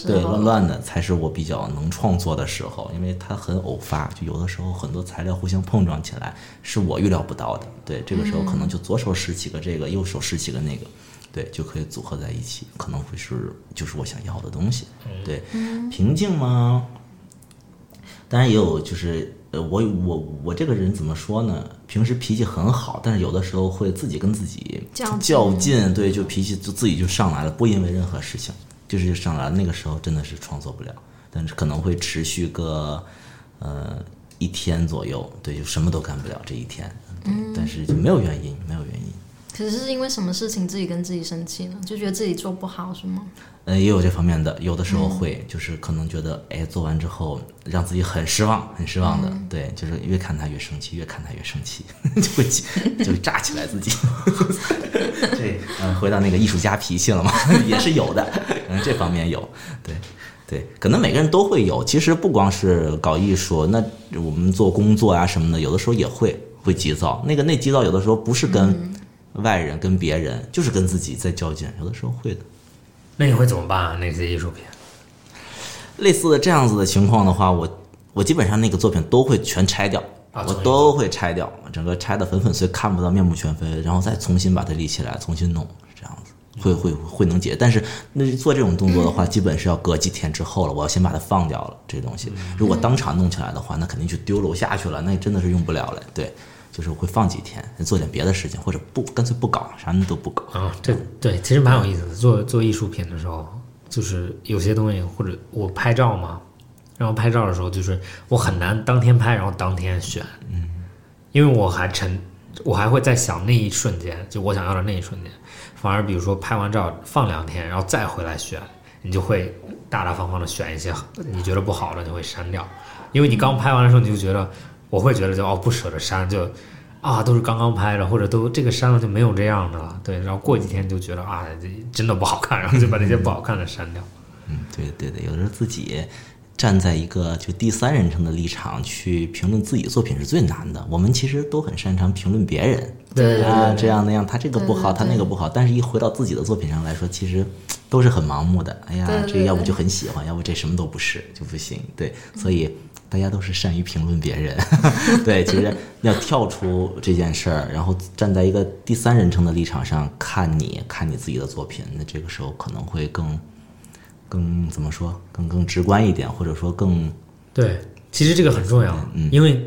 对，乱乱的才是我比较能创作的时候，因为它很偶发，就有的时候很多材料互相碰撞起来，是我预料不到的。对，这个时候可能就左手拾起个这个，右手拾起个那个，对，就可以组合在一起，可能会是就是我想要的东西。对，平静吗？当然也有，就是呃，我我我这个人怎么说呢？平时脾气很好，但是有的时候会自己跟自己较劲，对，就脾气就自己就上来了，不因为任何事情，就是上来了。那个时候真的是创作不了，但是可能会持续个呃一天左右，对，就什么都干不了这一天。嗯，但是就没有原因，没有原因。可是是因为什么事情自己跟自己生气呢？就觉得自己做不好是吗？嗯，也有这方面的，有的时候会，就是可能觉得，哎，做完之后让自己很失望，很失望的。对，就是越看他越生气，越看他越生气，就会就炸起来自己。对，嗯，回到那个艺术家脾气了嘛，也是有的。嗯，这方面有，对。对，可能每个人都会有。其实不光是搞艺术，那我们做工作啊什么的，有的时候也会会急躁。那个那急躁，有的时候不是跟外人、跟别人，就是跟自己在较劲。有的时候会的。那你会怎么办啊？那些艺术品？类似的这样子的情况的话，我我基本上那个作品都会全拆掉，我都会拆掉，整个拆的粉粉碎，看不到面目全非，然后再重新把它立起来，重新弄。这样子会会会能解，但是那做这种动作的话，基本是要隔几天之后了。我要先把它放掉了，这东西。如果当场弄起来的话，那肯定就丢楼下去了，那真的是用不了了。对，就是会放几天，做点别的事情，或者不干脆不搞，啥都不搞。啊，这对其实蛮有意思的。做做艺术品的时候，就是有些东西，或者我拍照嘛，然后拍照的时候，就是我很难当天拍，然后当天选。嗯，因为我还沉，我还会在想那一瞬间，就我想要的那一瞬间。反而，比如说拍完照放两天，然后再回来选，你就会大大方方的选一些你觉得不好的，就会删掉。因为你刚拍完的时候，你就觉得，我会觉得就哦不舍得删，就啊都是刚刚拍的，或者都这个删了就没有这样的了。对，然后过几天就觉得啊这真的不好看，然后就把那些不好看的删掉。嗯，对对对，有的时候自己。站在一个就第三人称的立场去评论自己作品是最难的。我们其实都很擅长评论别人，对啊，这样那样，他这个不好，他那个不好。但是，一回到自己的作品上来说，其实都是很盲目的。哎呀，这要不就很喜欢，要不这什么都不是就不行。对，所以大家都是善于评论别人。对，其实要跳出这件事儿，然后站在一个第三人称的立场上看你看你自己的作品，那这个时候可能会更。更怎么说？更更直观一点，或者说更对。其实这个很重要，嗯，因为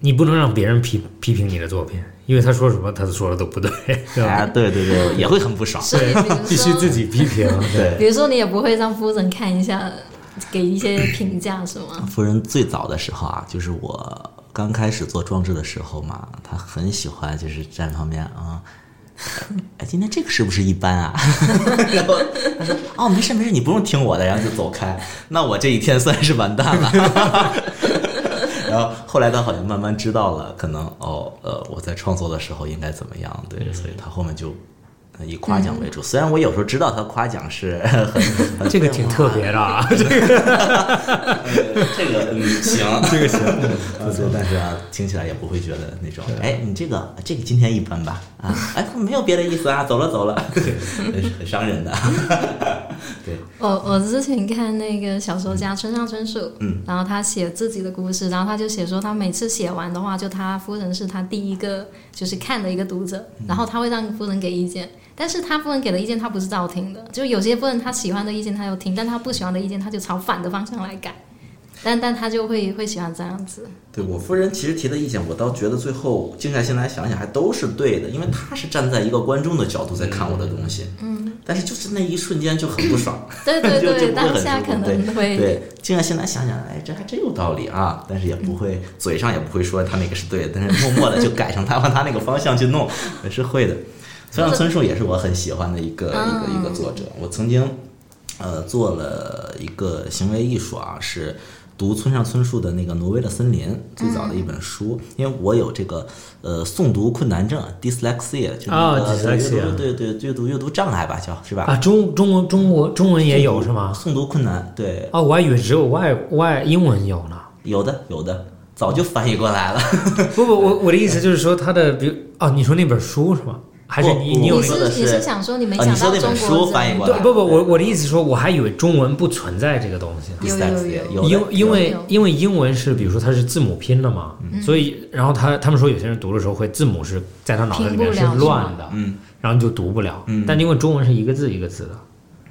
你不能让别人批批评你的作品，因为他说什么，他说的都不对，啊，对对对，也会很不爽，对，必须自己批评，对。比如说，你也不会让夫人看一下，给一些评价，是吗？夫人最早的时候啊，就是我刚开始做装置的时候嘛，她很喜欢，就是站旁边啊。哎，今天这个是不是一般啊？然后他说：“哦，没事没事，你不用听我的。”然后就走开。那我这一天算是完蛋了。然后后来他好像慢慢知道了，可能哦呃，我在创作的时候应该怎么样？对，所以他后面就。以夸奖为主，虽然我有时候知道他夸奖是很 这个挺特别的啊，这个这个嗯行，这个行，不错但是啊，听起来也不会觉得那种，哎，你这个这个今天一般吧，啊，哎，没有别的意思啊，走了走了，很伤人的。对，我我之前看那个小说家村上春树，嗯，然后他写自己的故事，然后他就写说他每次写完的话，就他夫人是他第一个就是看的一个读者，然后他会让夫人给意见。但是他夫人给的意见他不是照听的，就有些夫人他喜欢的意见他有听，但他不喜欢的意见他就朝反的方向来改，但但他就会会喜欢这样子。对我夫人其实提的意见，我倒觉得最后静下心来想想还都是对的，因为他是站在一个观众的角度在看我的东西。嗯。但是就是那一瞬间就很不爽。对 对对，当下可能会。对，静下心来想想，哎，这还真有道理啊！但是也不会嘴上也不会说他那个是对的，但是默默的就改成他往他那个方向去弄，也是会的。村上春树也是我很喜欢的一个一个一个作者。我曾经，呃，做了一个行为艺术啊，是读村上春树的那个《挪威的森林》最早的一本书，因为我有这个呃诵读困难症 （dyslexia），就是啊那个对 dyslexia 阅读对对阅读阅读障碍吧，叫是吧？啊，中中国中国中文也有是吗？诵读困难，对，哦，我还以为只有外外英文有呢。有的有的，早就翻译过来了。不不，我我的意思就是说，他的比如哦，你说那本书是吗？还是你你有说的是是你是想说你没啊你说想到那本书翻译过来不不，我我的意思说，我还以为中文不存在这个东西。有有 dyslexia 有有因因为因为英文是，比如说它是字母拼的嘛，嗯所以然后他他们说有些人读的时候会字母是在他脑子里面是乱的，嗯，然后你就读不了。嗯但因为中文是一个字一个字的，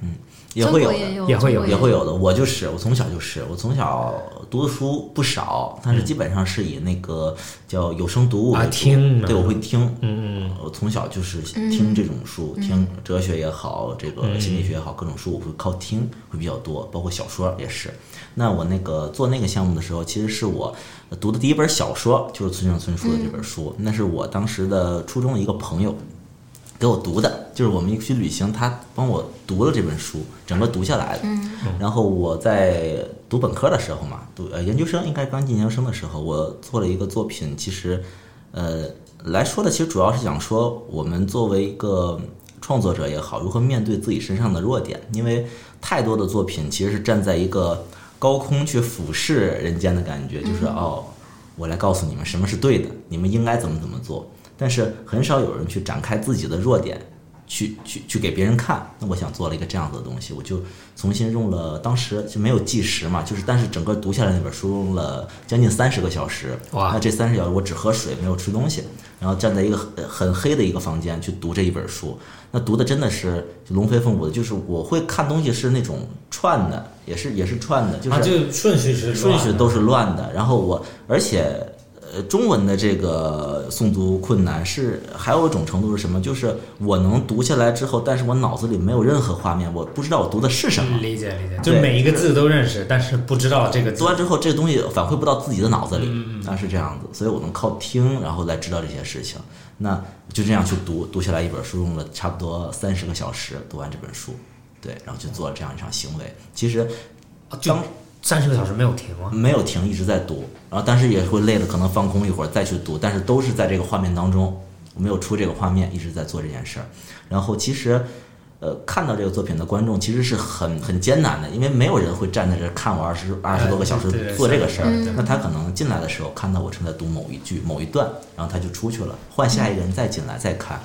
嗯也会有的。也会有也会有的，我就是，我从小就是，我从小读的书不少，但是基本上是以那个叫有声读物啊为主听对，我会听，嗯嗯我从小就是听这种书，听哲学也好，这个心理学也好，各种书我会靠听会比较多，包括小说也是。那我那个做那个项目的时候，其实是我读的第一本小说，就是村上春树的这本书，那是我当时的初中的一个朋友给我读的，就是我们一起旅行，他帮我读了这本书，整个读下来的。然后我在读本科的时候嘛，读呃研究生应该刚进研究生的时候，我做了一个作品，其实呃来说的，其实主要是想说我们作为一个创作者也好，如何面对自己身上的弱点，因为太多的作品其实是站在一个高空去俯视人间的感觉，就是哦，我来告诉你们什么是对的，你们应该怎么怎么做。但是很少有人去展开自己的弱点，去去去给别人看。那我想做了一个这样子的东西，我就重新用了，当时就没有计时嘛，就是但是整个读下来那本书用了将近三十个小时。哇那这三十小时我只喝水，没有吃东西，然后站在一个很很黑的一个房间去读这一本书。那读的真的是龙飞凤舞的，就是我会看东西是那种串的，也是也是串的，就是、啊，就顺序是顺序都是乱的。然后我，而且，呃，中文的这个诵读困难是还有一种程度是什么？就是我能读下来之后，但是我脑子里没有任何画面，我不知道我读的是什么。理解理解，就每一个字都认识，但是不知道这个字读完之后，这个东西反馈不到自己的脑子里，那是这样子，所以我能靠听，然后来知道这些事情。那就这样去读，读下来一本书，用了差不多三十个小时读完这本书，对，然后就做了这样一场行为。其实就当三十个小时没有停吗。没有停，一直在读，然后但是也会累的，可能放空一会儿再去读，但是都是在这个画面当中，我没有出这个画面，一直在做这件事儿。然后其实，呃，看到这个作品的观众其实是很 很艰难的，因为没有人会站在这儿看我二十二十多个小时做这个事儿。那他可能进来的时候看到我正在读某一句某一段，然后他就出去了，换下一个人再进来再看。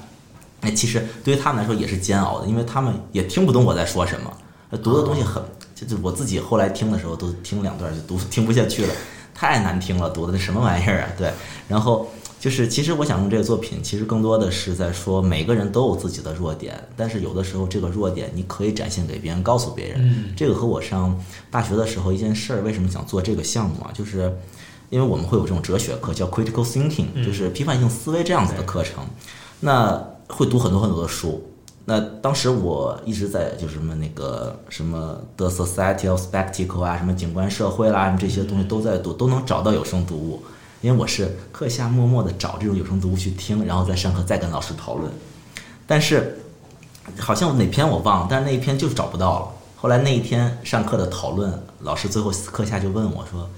那其实对于他们来说也是煎熬的，因为他们也听不懂我在说什么，读的东西很，就是我自己后来听的时候都听两段就读听不下去了，太难听了，读的那什么玩意儿啊？对，然后就是其实我想用这个作品，其实更多的是在说每个人都有自己的弱点，但是有的时候这个弱点你可以展现给别人，告诉别人。嗯这个和我上大学的时候一件事儿，为什么想做这个项目啊？就是因为我们会有这种哲学课叫 critical thinking，就是批判性思维这样子的课程，那会读很多很多的书。那当时我一直在就是什么那个什么 The Society of Spectacle 啊，什么景观社会啦，什么这些东西都在读，都能找到有声读物。因为我是课下默默的找这种有声读物去听，然后在上课再跟老师讨论。但是好像哪篇我忘了，但是那一篇就是找不到了。后来那一天上课的讨论，老师最后课下就问我说：“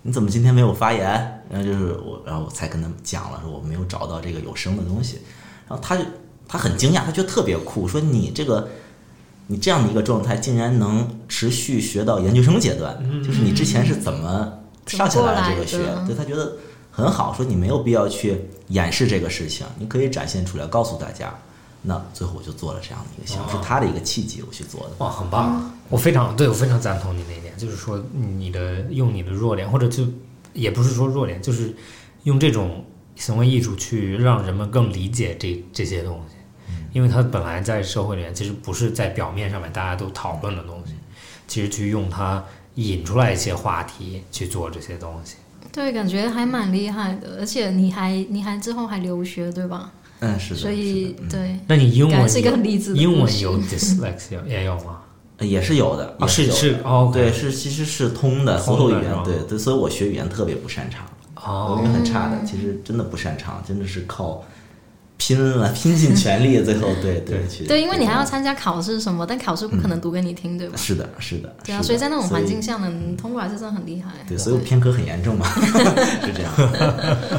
你怎么今天没有发言？”然后就是我，然后我才跟他们讲了，说我没有找到这个有声的东西。然后他就他很惊讶，他觉得特别酷，说你这个你这样的一个状态竟然能持续学到研究生阶段，就是你之前是怎么上下来的这个学对他觉得很好，说你没有必要去掩饰这个事情，你可以展现出来，告诉大家。那最后我就做了这样的一个项目，是他的一个契机，我去做的。哇，很棒！我非常对我非常赞同你那一点，就是说你的用你的弱点，或者就也不是说弱点，就是用这种行为艺术去让人们更理解这这些东西，因为它本来在社会里面其实不是在表面上面大家都讨论的东西，其实去用它引出来一些话题去做这些东西。对，感觉还蛮厉害的，而且你还你还之后还留学对吧？嗯，是的，所以嗯对，那你英文是一个有很励志的英文有 dyslexia 也有吗？呃也是有的，啊，是有的是哦，对，是其实是通的，通有语言对对，所以我学语言特别不擅长，我哦语言很差的，其实真的不擅长，真的是靠拼了，拼尽全力，最后对对去对，因为你还要参加考试什么，但考试不可能读给你听，对吧？是的，是的，对啊，所以在那种环境所下能通过来是真的很厉害。对，所以我偏科很严重嘛，是这样。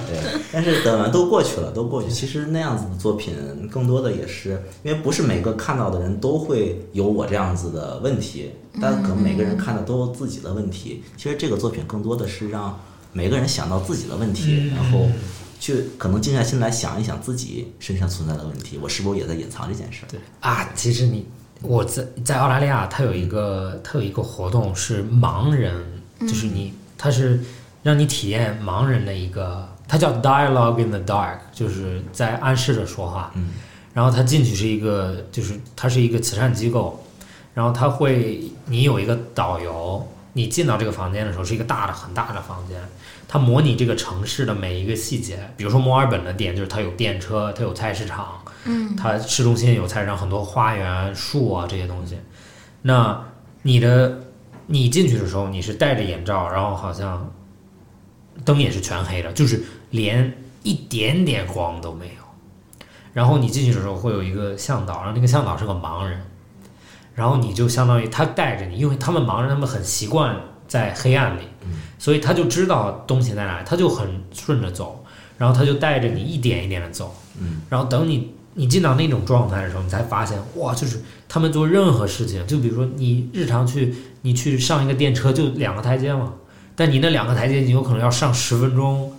对，但是等完都过去了，都过去。其实那样子的作品，更多的也是因为不是每个看到的人都会有我这样子的问题，但可能每个人看的都有自己的问题。其实这个作品更多的是让每个人想到自己的问题，然后去可能静下心来想一想自己身上存在的问题，我是否也在隐藏这件事儿？对啊，其实你我在在澳大利亚，它有一个它有一个活动是盲人，就是你它是让你体验盲人的一个，它叫 Dialogue in the Dark，就是在暗示着说话。嗯然后他进去是一个，就是它是一个慈善机构，然后他会你有一个导游，你进到这个房间的时候是一个大的很大的房间，它模拟这个城市的每一个细节，比如说墨尔本的店，就是它有电车，它有菜市场，嗯，它市中心有菜市场，很多花园、树啊这些东西。那你的你进去的时候，你是戴着眼罩，然后好像灯也是全黑的，就是连一点点光都没有。然后你进去的时候会有一个向导，然后那个向导是个盲人，然后你就相当于他带着你，因为他们盲人他们很习惯在黑暗里，所以他就知道东西在哪，他就很顺着走，然后他就带着你一点一点的走，嗯，然后等你你进到那种状态的时候，你才发现哇，就是他们做任何事情，就比如说你日常去你去上一个电车就两个台阶嘛，但你那两个台阶你有可能要上十分钟，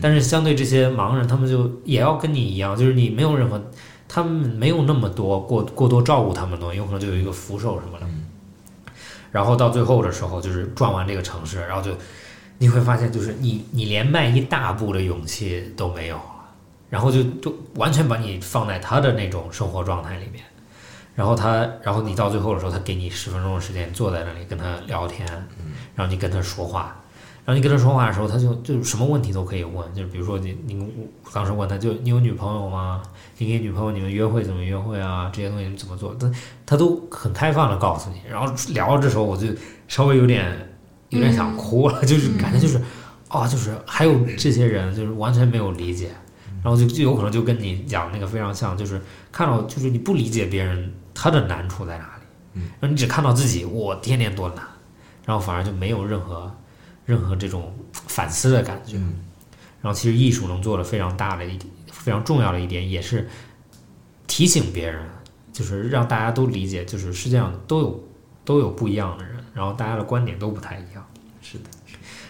但是相对这些盲人，他们就也要跟你一样，就是你没有任何，他们没有那么多过过多照顾他们的东西，有可能就有一个扶手什么的。然后到最后的时候，就是转完这个城市，然后就你会发现，就是你你连迈一大步的勇气都没有了，然后就就完全把你放在他的那种生活状态里面。然后他，然后你到最后的时候，他给你十分钟的时间坐在那里跟他聊天，然后你跟他说话，然后你跟他说话的时候，他就就什么问题都可以问，就是比如说你你我当时问他就你有女朋友吗？你跟女朋友你们约会怎么约会啊？这些东西怎么做？他他都很开放的告诉你。然后聊到这时候，我就稍微有点有点想哭了，就是感觉就是啊、就是还有这些人就是完全没有理解，然后就就有可能就跟你讲那个非常像，就是看到就是你不理解别人他的难处在哪里，嗯，然后你只看到自己我天天多难，然后反而就没有任何任何这种反思的感觉。嗯然后其实艺术能做的非常大的一点，非常重要的一点，也是提醒别人，就是让大家都理解，就是世界上都有都有不一样的人，然后大家的观点都不太一样。是的，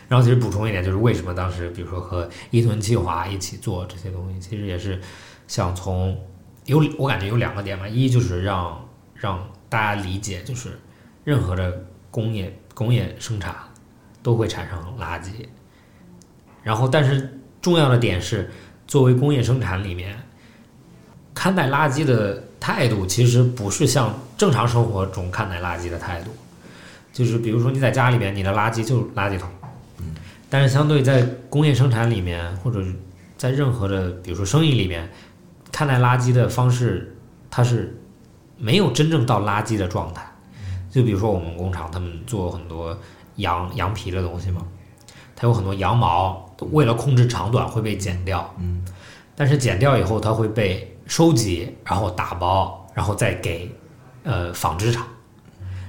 然后其实补充一点，就是为什么当时比如说和伊藤计划一起做这些东西，其实也是想从有我感觉有两个点嘛，一就是让让大家理解，就是任何的工业工业生产都会产生垃圾，然后但是重要的点是，作为工业生产里面看待垃圾的态度，其实不是像正常生活中看待垃圾的态度。就是比如说你在家里面，你的垃圾就是垃圾桶，但是相对在工业生产里面，或者是在任何的比如说生意里面，看待垃圾的方式，它是没有真正到垃圾的状态。就比如说我们工厂，他们做很多羊羊皮的东西嘛，它有很多羊毛，为了控制长短会被剪掉，嗯，但是剪掉以后，它会被收集，然后打包，然后再给呃纺织厂，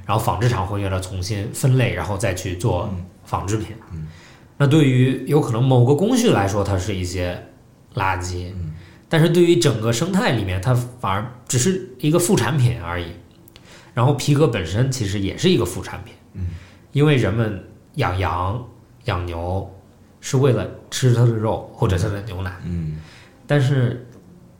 然后纺织厂会给它重新分类，然后再去做纺织品。那对于有可能某个工序来说，它是一些垃圾，但是对于整个生态里面，它反而只是一个副产品而已。然后皮革本身其实也是一个副产品，因为人们养羊、养牛是为了吃它的肉或者它的牛奶，嗯但是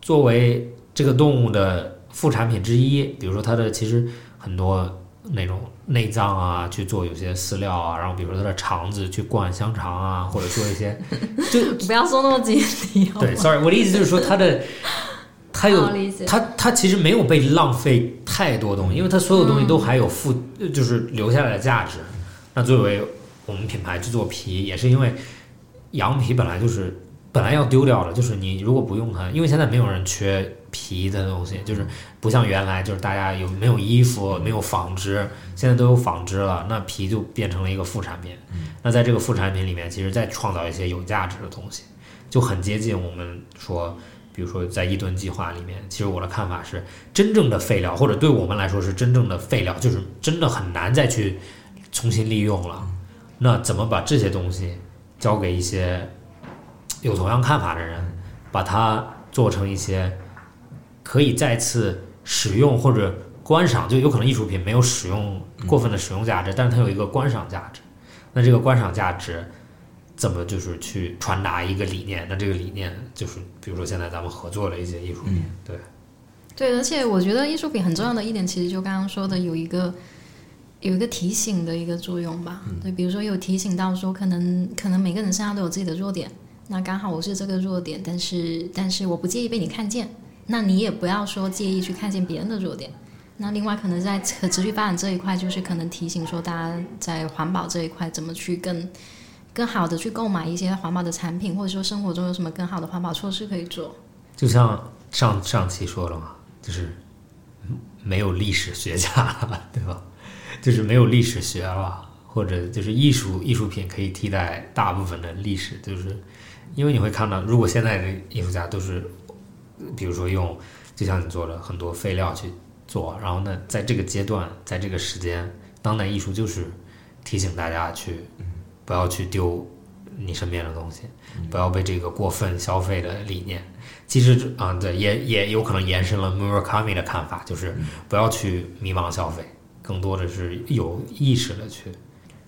作为这个动物的副产品之一，比如说它的其实很多那种内脏啊，去做有些饲料啊，然后比如说它的肠子去灌香肠啊，或者做一些，就 不要说那么具体哦。对，sorry，我的意思就是说它的它有。它它其实没有被浪费太多东西，因为它所有东西都还有附，就是留下来的价值。那作为我们品牌去做皮，也是因为羊皮本来就是本来要丢掉的，就是你如果不用它，因为现在没有人缺皮的东西，就是不像原来就是大家有没有衣服没有纺织，现在都有纺织了，那皮就变成了一个副产品。那在这个副产品里面，其实再创造一些有价值的东西，就很接近我们说。比比如说在一吨计划里面，其实我的看法是，真正的废料或者对我们来说是真正的废料，就是真的很难再去重新利用了。那怎么把这些东西交给一些有同样看法的人，把它做成一些可以再次使用或者观赏，就有可能艺术品没有使用过分的使用价值，但是它有一个观赏价值。那这个观赏价值怎么就是去传达一个理念？那这个理念就是，比如说现在咱们合作的一些艺术品，对，对，而且我觉得艺术品很重要的一点，其实就刚刚说的有一个有一个提醒的一个作用吧。对，比如说有提醒到说，可能可能每个人身上都有自己的弱点，那刚好我是这个弱点，但是但是我不介意被你看见，那你也不要说介意去看见别人的弱点。那另外可能在可持续发展这一块，就是可能提醒说大家在环保这一块怎么去更更好的去购买一些环保的产品，或者说生活中有什么更好的环保措施可以做。就像上上期说了嘛，就是没有历史学家了，对吧？就是没有历史学了，或者就是艺术艺术品可以替代大部分的历史，就是因为你会看到，如果现在的艺术家都是，比如说用，就像你做的很多废料去做，然后呢，在这个阶段，在这个时间，当代艺术就是提醒大家去不要去丢你身边的东西，不要被这个过分消费的理念。其实啊、对，也也有可能延伸了 Murakami 的看法，就是不要去迷茫消费，更多的是有意识的去。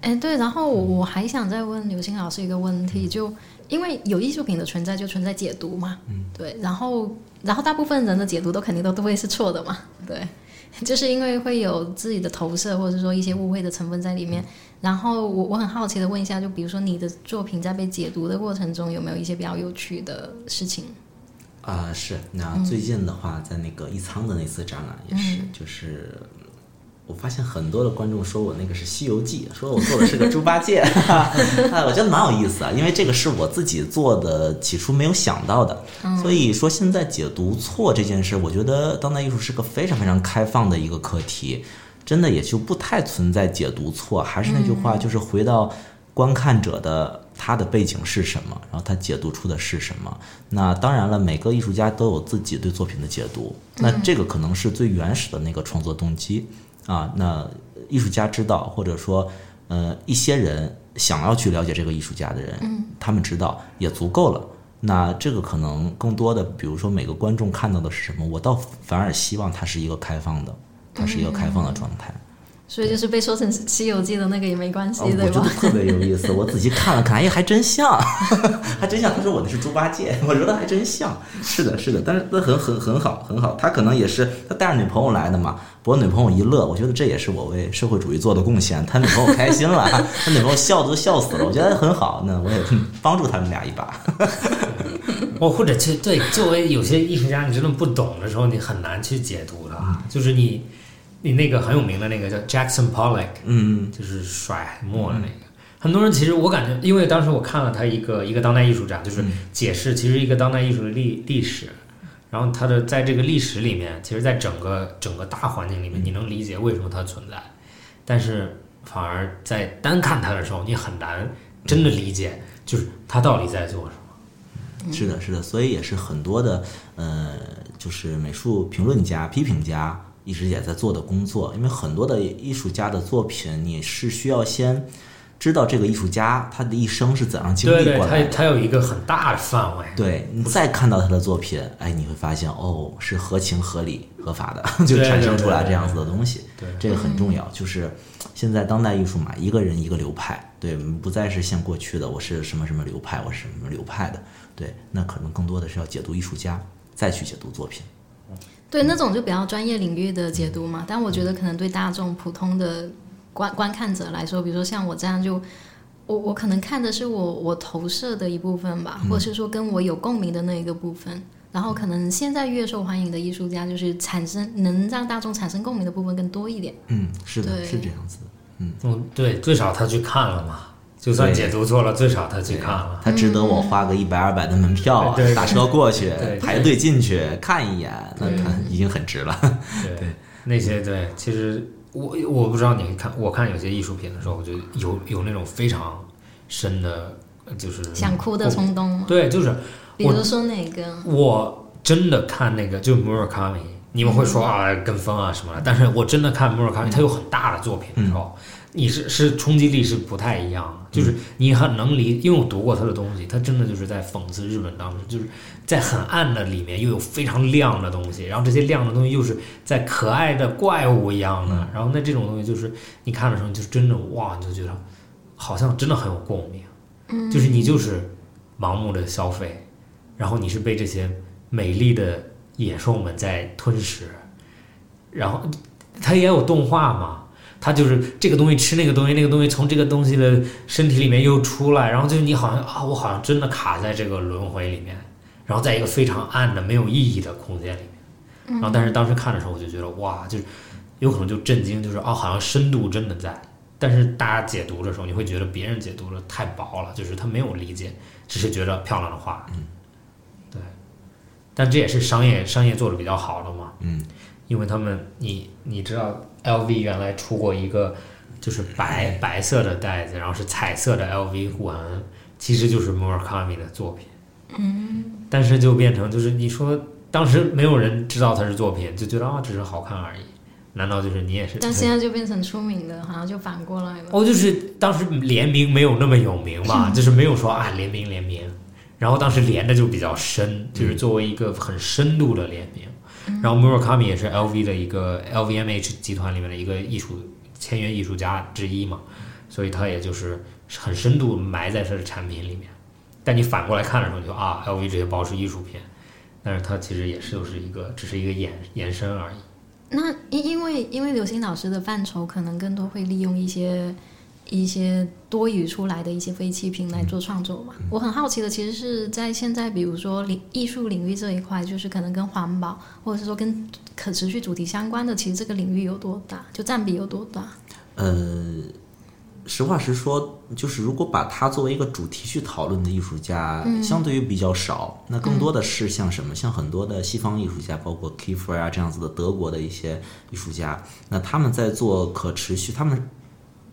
哎，对，然后我我还想再问刘星老师一个问题，就因为有艺术品的存在，就存在解读嘛，嗯，对，然后然后大部分人的解读都肯定都都会是错的嘛，对，就是因为会有自己的投射，或者说一些误会的成分在里面。然后我我很好奇的问一下，就比如说你的作品在被解读的过程中，有没有一些比较有趣的事情？啊、是。那最近的话，在那个一仓的那次展览也是，就是我发现很多的观众说我那个是《西游记》，说我做的是个猪八戒，哎，我觉得蛮有意思啊，因为这个是我自己做的，起初没有想到的。所以说现在解读错这件事，我觉得当代艺术是个非常非常开放的一个课题，真的也就不太存在解读错。还是那句话，就是回到观看者的他的背景是什么，然后他解读出的是什么。那当然了，每个艺术家都有自己对作品的解读，那这个可能是最原始的那个创作动机啊。那艺术家知道，或者说，呃，一些人想要去了解这个艺术家的人，他们知道也足够了。那这个可能更多的，比如说每个观众看到的是什么，我倒反而希望它是一个开放的，它是一个开放的状态。所以就是被说成《西游记》的那个也没关系，哦，我对吧？觉得特别有意思。我仔细看了看，哎，还真像，还真像。他说我的是猪八戒，我觉得还真像。是的，是的，但是那很很很好，很好。他可能也是他带着女朋友来的嘛，博女朋友一乐，我觉得这也是我为社会主义做的贡献。他女朋友开心了，他女朋友笑都笑死了，我觉得很好。那我也帮助他们俩一把。哦，或者去对，作为有些艺术家，你真的不懂的时候，你很难去解读的。就是你，你那个很有名的那个叫 Jackson Pollock，嗯就是甩墨的那个。很多人其实我感觉，因为当时我看了他一个一个当代艺术展，就是解释其实一个当代艺术的历历史，然后他的在这个历史里面，其实在整个整个大环境里面，你能理解为什么它存在，但是反而在单看它的时候，你很难真的理解，就是他到底在做什么。是的，是的，所以也是很多的呃，就是美术评论家、批评家一直也在做的工作。因为很多的艺术家的作品，你是需要先知道这个艺术家他的一生是怎样经历过来的。对，他他有一个很大的范围。对你再看到他的作品，哎，你会发现哦，是合情合理、合法的，就产生出来这样子的东西。对这个很重要。就是现在当代艺术嘛，一个人一个流派，对，不再是像过去的我是什么什么流派，我是什么流派的，对，那可能更多的是要解读艺术家，再去解读作品。对，那种就比较专业领域的解读嘛。但我觉得可能对大众普通的观观看者来说，比如说像我这样就。我我可能看的是我我投射的一部分吧，或者是说跟我有共鸣的那一个部分。然后可能现在越受欢迎的艺术家，就是产生能让大众产生共鸣的部分更多一点。嗯，是的，是这样子的。嗯，对，最少他去看了嘛，就算解读错了，最少他去看了。他值得我花个一百二百的门票，对对对打车过去对，排队进去看一眼，那他已经很值了。对 那些对，其实我我不知道你看，我看有些艺术品的时候，我就有有那种非常深的，就是想哭的冲动吗？对，就是比如说哪个？我真的看那个就 Murakami，你们会说啊跟风啊什么的，但是我真的看 Murakami，他有很大的作品的时候，你是是冲击力是不太一样的，就是你很能理，因为我读过他的东西，他真的就是在讽刺日本当时就是在很暗的里面又有非常亮的东西，然后这些亮的东西又是在可爱的怪物一样的，然后那这种东西就是你看的时候，就是真的哇，你就觉得好像真的很有共鸣，就是你就是盲目的消费，然后你是被这些美丽的野兽们在吞噬，然后它也有动画嘛。他就是这个东西吃那个东西，那个东西从这个东西的身体里面又出来，然后就是你好像啊，我好像真的卡在这个轮回里面，然后在一个非常暗的、没有意义的空间里面。然后，但是当时看的时候，我就觉得哇，就是有可能就震惊，就是哦，好像深度真的在。但是大家解读的时候，你会觉得别人解读的太薄了，就是他没有理解，只是觉得漂亮的画。嗯，对。但这也是商业商业做的比较好的嘛。嗯，因为他们，你你知道，LV 原来出过一个就是白白色的袋子，然后是彩色的 LV 护痕，其实就是 Murakami 的作品。嗯，但是就变成就是你说当时没有人知道它是作品，就觉得啊只是好看而已。难道就是你也是？但现在就变成出名的，好像就反过来了。哦，就是当时联名没有那么有名嘛，就是没有说啊联名联名，然后当时连的就比较深，就是作为一个很深度的联名。然后 Murakami 也是 LV 的一个 LVMH 集团里面的一个艺术签约艺术家之一嘛，所以他也就是很深度埋在他的产品里面。但你反过来看的时候，就啊 LV 这些包是艺术品，但是它其实也是就是一个只是一个延延伸而已。那因因为因为刘星老师的范畴可能更多会利用一些一些多余出来的一些废弃品来做创作嘛。我很好奇的其实是在现在，比如说领艺术领域这一块，就是可能跟环保或者是说跟可持续主题相关的，其实这个领域有多大，就占比有多大？呃，实话实说，就是如果把它作为一个主题去讨论的艺术家，相对于比较少。那更多的是像什么，像很多的西方艺术家，包括 Kiefer 啊这样子的德国的一些艺术家，那他们在做可持续，他们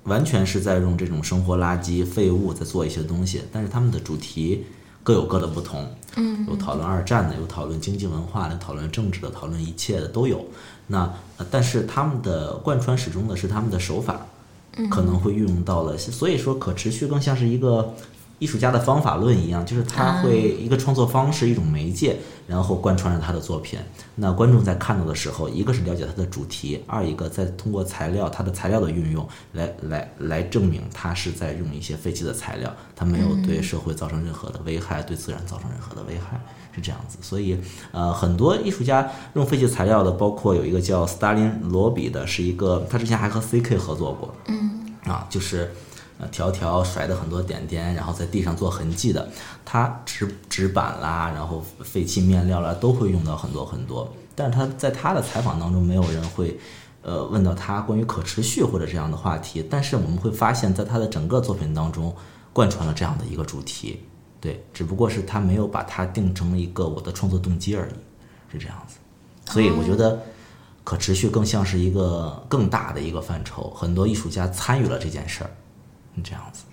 完全是在用这种生活垃圾废物在做一些东西，但是他们的主题各有各的不同。嗯，有讨论二战的，有讨论经济文化的，讨论政治的，讨论一切的都有。那呃但是他们的贯穿始终的是他们的手法。可能会运用到了，所以说可持续更像是一个艺术家的方法论一样，就是他会一个创作方式一种媒介，然后贯穿着他的作品。那观众在看到的时候，一个是了解他的主题，二一个再通过材料，他的材料的运用来来来证明他是在用一些废弃的材料，他没有对社会造成任何的危害，对自然造成任何的危害，是这样子。所以呃，很多艺术家用废弃材料的，包括有一个叫斯大林罗比的，是一个他之前还和 C.K 合作过。嗯。啊，就是呃条条甩的很多点点，然后在地上做痕迹的。它纸纸板啦，然后废弃面料啦，都会用到很多很多。但是他在他的采访当中，没有人会呃问到他关于可持续或者这样的话题。但是我们会发现，在他的整个作品当中，贯穿了这样的一个主题。对，只不过是他没有把它定成一个我的创作动机而已，是这样子。所以我觉得。可持续更像是一个更大的一个范畴，很多艺术家参与了这件事儿，这样子。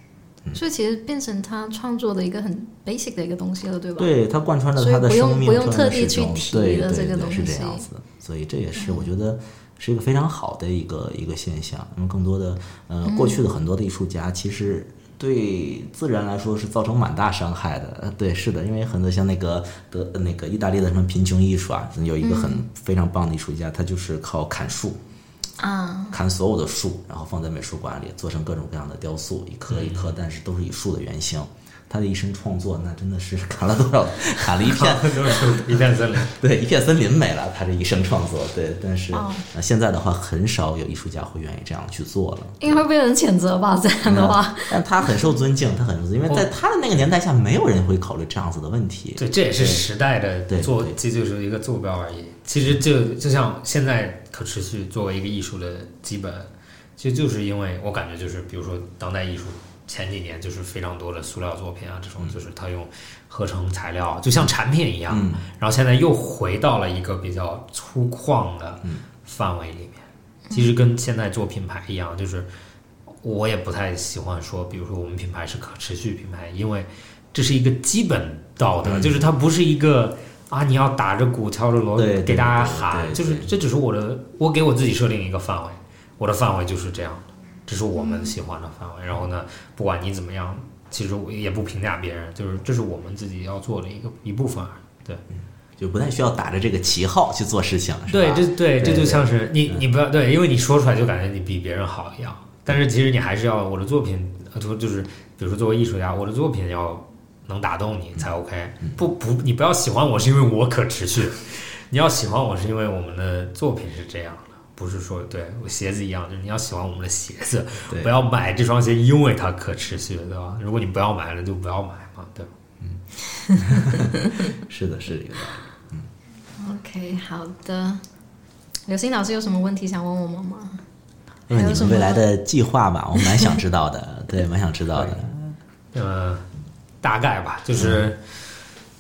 所以其实变成他创作的一个很 basic 的一个东西了，对吧？对他贯穿着他的生命，不用特地去提的这个东西，是这样子。所以这也是我觉得是一个非常好的一个一个现象。那么更多的呃，过去的很多的艺术家其实。对自然来说是造成蛮大伤害的，呃，对，是的，因为很多像那个德那个意大利的什么贫穷艺术啊，有一个很非常棒的艺术家，他就是靠砍树，啊，砍所有的树，然后放在美术馆里做成各种各样的雕塑，一棵一棵，但是都是以树的原型。他的一生创作，那真的是 砍了多少？砍了一片，一片森林。对，一片森林没了。他这一生创作，对。但是现在的话，很少有艺术家会愿意这样去做了。因为会被人谴责吧？这样的话。但他很受尊敬，他很受尊敬，因为在他的那个年代下，没有人会考虑这样子的问题。对，这也是时代的坐，这就是一个坐标而已。其实就就像现在可持续作为一个艺术的基本，其实就是因为我感觉就是，比如说当代艺术。前几年就是非常多的塑料作品啊，这种就是它用合成材料，就像产品一样。然后现在又回到了一个比较粗犷的范围里面。其实跟现在做品牌一样，就是我也不太喜欢说，比如说我们品牌是可持续品牌，因为这是一个基本道德，就是它不是一个。啊，你要打着鼓敲着锣给大家喊，就是这只是我的，我给我自己设定一个范围，我的范围就是这样的，这是我们喜欢的范围。然后呢，不管你怎么样，其实我也不评价别人，就是这是我们自己要做的一个一部分而已。对就不太需要打着这个旗号去做事情，是对，吧？这对这就像是你你不要对，因为你说出来就感觉你比别人好一样，但是其实你还是要我的作品，呃就就是比如说作为艺术家，我的作品要能打动你才 OK。不不，你不要喜欢我是因为我可持续，你要喜欢我是因为我们的作品是这样的，不是说对我鞋子一样，就是你要喜欢我们的鞋子，不要买这双鞋因为它可持续，对吧？如果你不要买了，就不要买嘛，对吧。嗯 是的，是这个道理。OK，好的。刘星老师有什么问题想问我们吗？问问你们未来的计划吧，我蛮想知道的，对，蛮想知道的。呃，大概吧，就是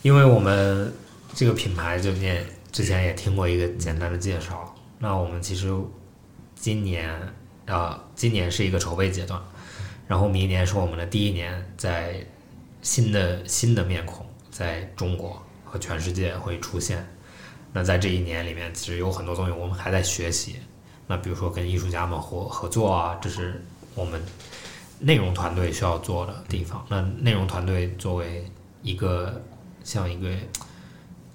因为我们这个品牌，就你也之前也听过一个简单的介绍。那我们其实今年啊、今年是一个筹备阶段，然后明年是我们的第一年，在新的新的面孔在中国和全世界会出现。那在这一年里面，其实有很多东西我们还在学习。那比如说跟艺术家们合合作啊，这是我们内容团队需要做的地方。那内容团队作为一个像一个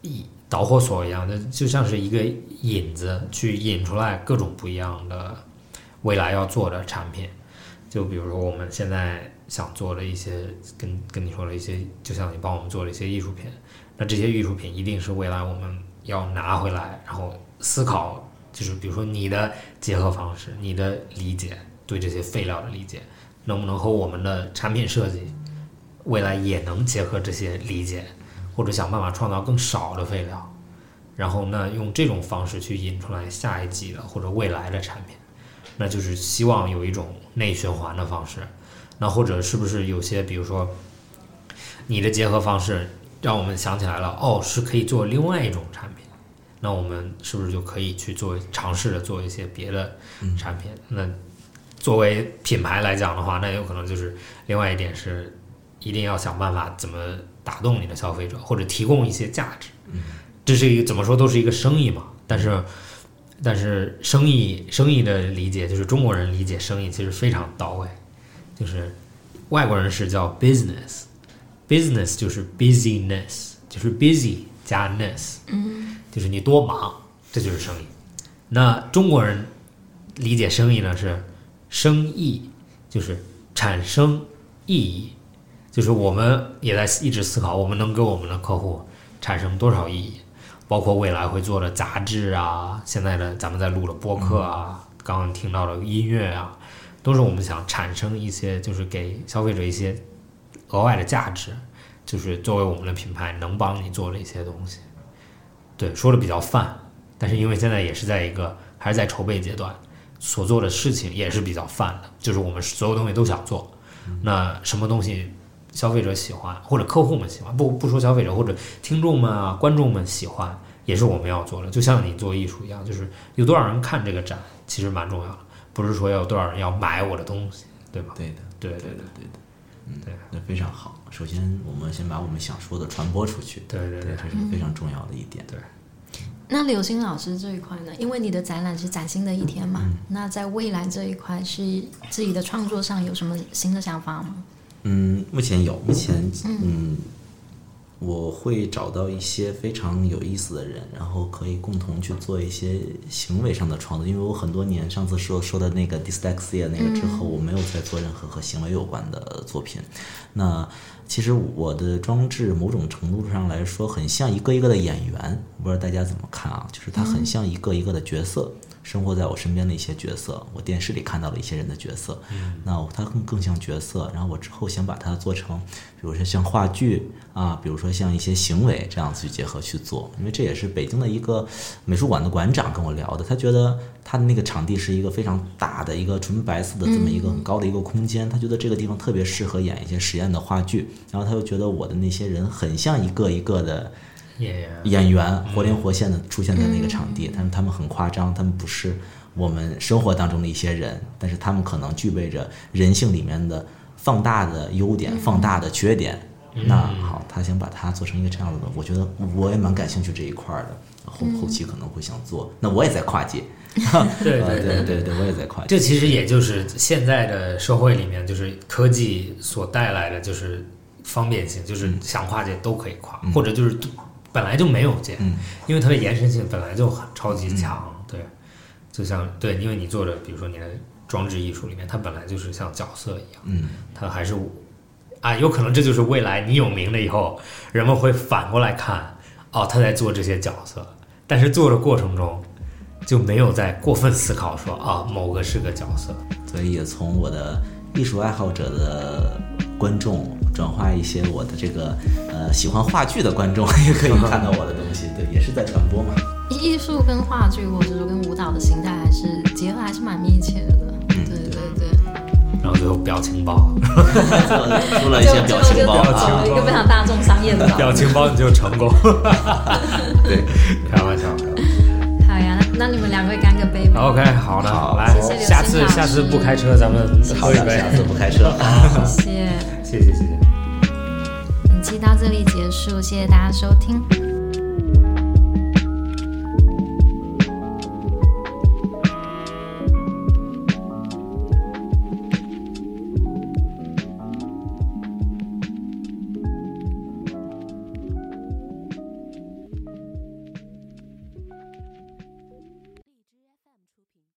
一导火索一样的，就像是一个引子，去引出来各种不一样的未来要做的产品。就比如说我们现在想做的一些，跟跟你说的一些，就像你帮我们做的一些艺术品，那这些艺术品一定是未来我们要拿回来，然后思考，就是比如说你的结合方式，你的理解，对这些废料的理解，能不能和我们的产品设计未来也能结合这些理解，或者想办法创造更少的废料，然后呢，用这种方式去引出来下一季的或者未来的产品，那就是希望有一种内循环的方式。那或者是不是有些，比如说你的结合方式，让我们想起来了，哦，是可以做另外一种产品。那我们是不是就可以去做尝试着做一些别的产品？那作为品牌来讲的话，那有可能就是另外一点是，一定要想办法怎么打动你的消费者，或者提供一些价值。这是一个怎么说都是一个生意嘛，但是但是生意生意的理解，就是中国人理解生意其实非常到位，就是外国人是叫 business，business 就是 busyness，就是 busy 加 ness，嗯，就是你多忙，这就是生意。那中国人理解生意呢是生意，就是产生意义，就是我们也在一直思考，我们能给我们的客户产生多少意义，包括未来会做的杂志啊，现在的咱们在录的播客啊，刚刚听到的音乐啊，都是我们想产生一些，就是给消费者一些额外的价值，就是作为我们的品牌能帮你做的一些东西。对，说的比较泛，但是因为现在也是在一个还是在筹备阶段，所做的事情也是比较泛的，就是我们所有东西都想做。那什么东西消费者喜欢，或者客户们喜欢，不不说消费者或者听众们啊、观众们喜欢，也是我们要做的。就像你做艺术一样，就是有多少人看这个展，其实蛮重要的，不是说要有多少人要买我的东西，对吧？对的，对对对的，对的，嗯，对，那非常好。首先，我们先把我们想说的传播出去，对对对这是非常重要的一点。对。那刘星老师这一块呢？因为你的展览是崭新的一天嘛，那在未来这一块是自己的创作上有什么新的想法吗？嗯，目前有，目前嗯，我会找到一些非常有意思的人，然后可以共同去做一些行为上的创作。因为我很多年上次说说的那个 dyslexia 那个之后，我没有再做任何和行为有关的作品。那其实我的装置某种程度上来说，很像一个一个的演员，我不知道大家怎么看啊？就是它很像一个一个的角色。生活在我身边的一些角色，我电视里看到了一些人的角色，嗯那他更更像角色。然后我之后想把它做成，比如说像话剧啊，比如说像一些行为这样子去结合去做。因为这也是北京的一个美术馆的馆长跟我聊的，他觉得他的那个场地是一个非常大的一个纯白色的这么一个很高的一个空间，他觉得这个地方特别适合演一些实验的话剧。然后他又觉得我的那些人很像一个一个的。演员演员活灵活现的出现在那个场地，但是他们很夸张，他们不是我们生活当中的一些人，但是他们可能具备着人性里面的放大的优点、放大的缺点，那好，他想把它做成一个这样的，我觉得我也蛮感兴趣这一块儿的，后后期可能会想做。那我也在跨界，对对对。对，我也在跨界。这其实也就是现在的社会里面，就是科技所带来的就是方便性，就是想跨界都可以跨，或者就是本来就没有界，嗯。因为它的延伸性本来就很超级强，对，就像对，因为你做的，比如说你的装置艺术里面，它本来就是像角色一样，嗯，它还是啊，有可能这就是未来你有名了以后，人们会反过来看，哦，他在做这些角色，但是做的过程中就没有在过分思考说啊，某个是个角色，所以也从我的艺术爱好者的观众转化一些我的这个呃喜欢话剧的观众也可以看到我的东西，对，也是在传播嘛。艺术跟话剧或者说跟舞蹈的形态还是结合还是蛮密切的。对对对，然后最后表情包，出了一些表情包一个非常大众商业的。表情包你就成功，对，开玩笑。那那你们两个干个杯吧。OK，好的，好来谢谢，下次下次不开车，咱们喝一杯。下次不开车。谢谢。谢谢谢谢。本期到这里结束，谢谢大家收听。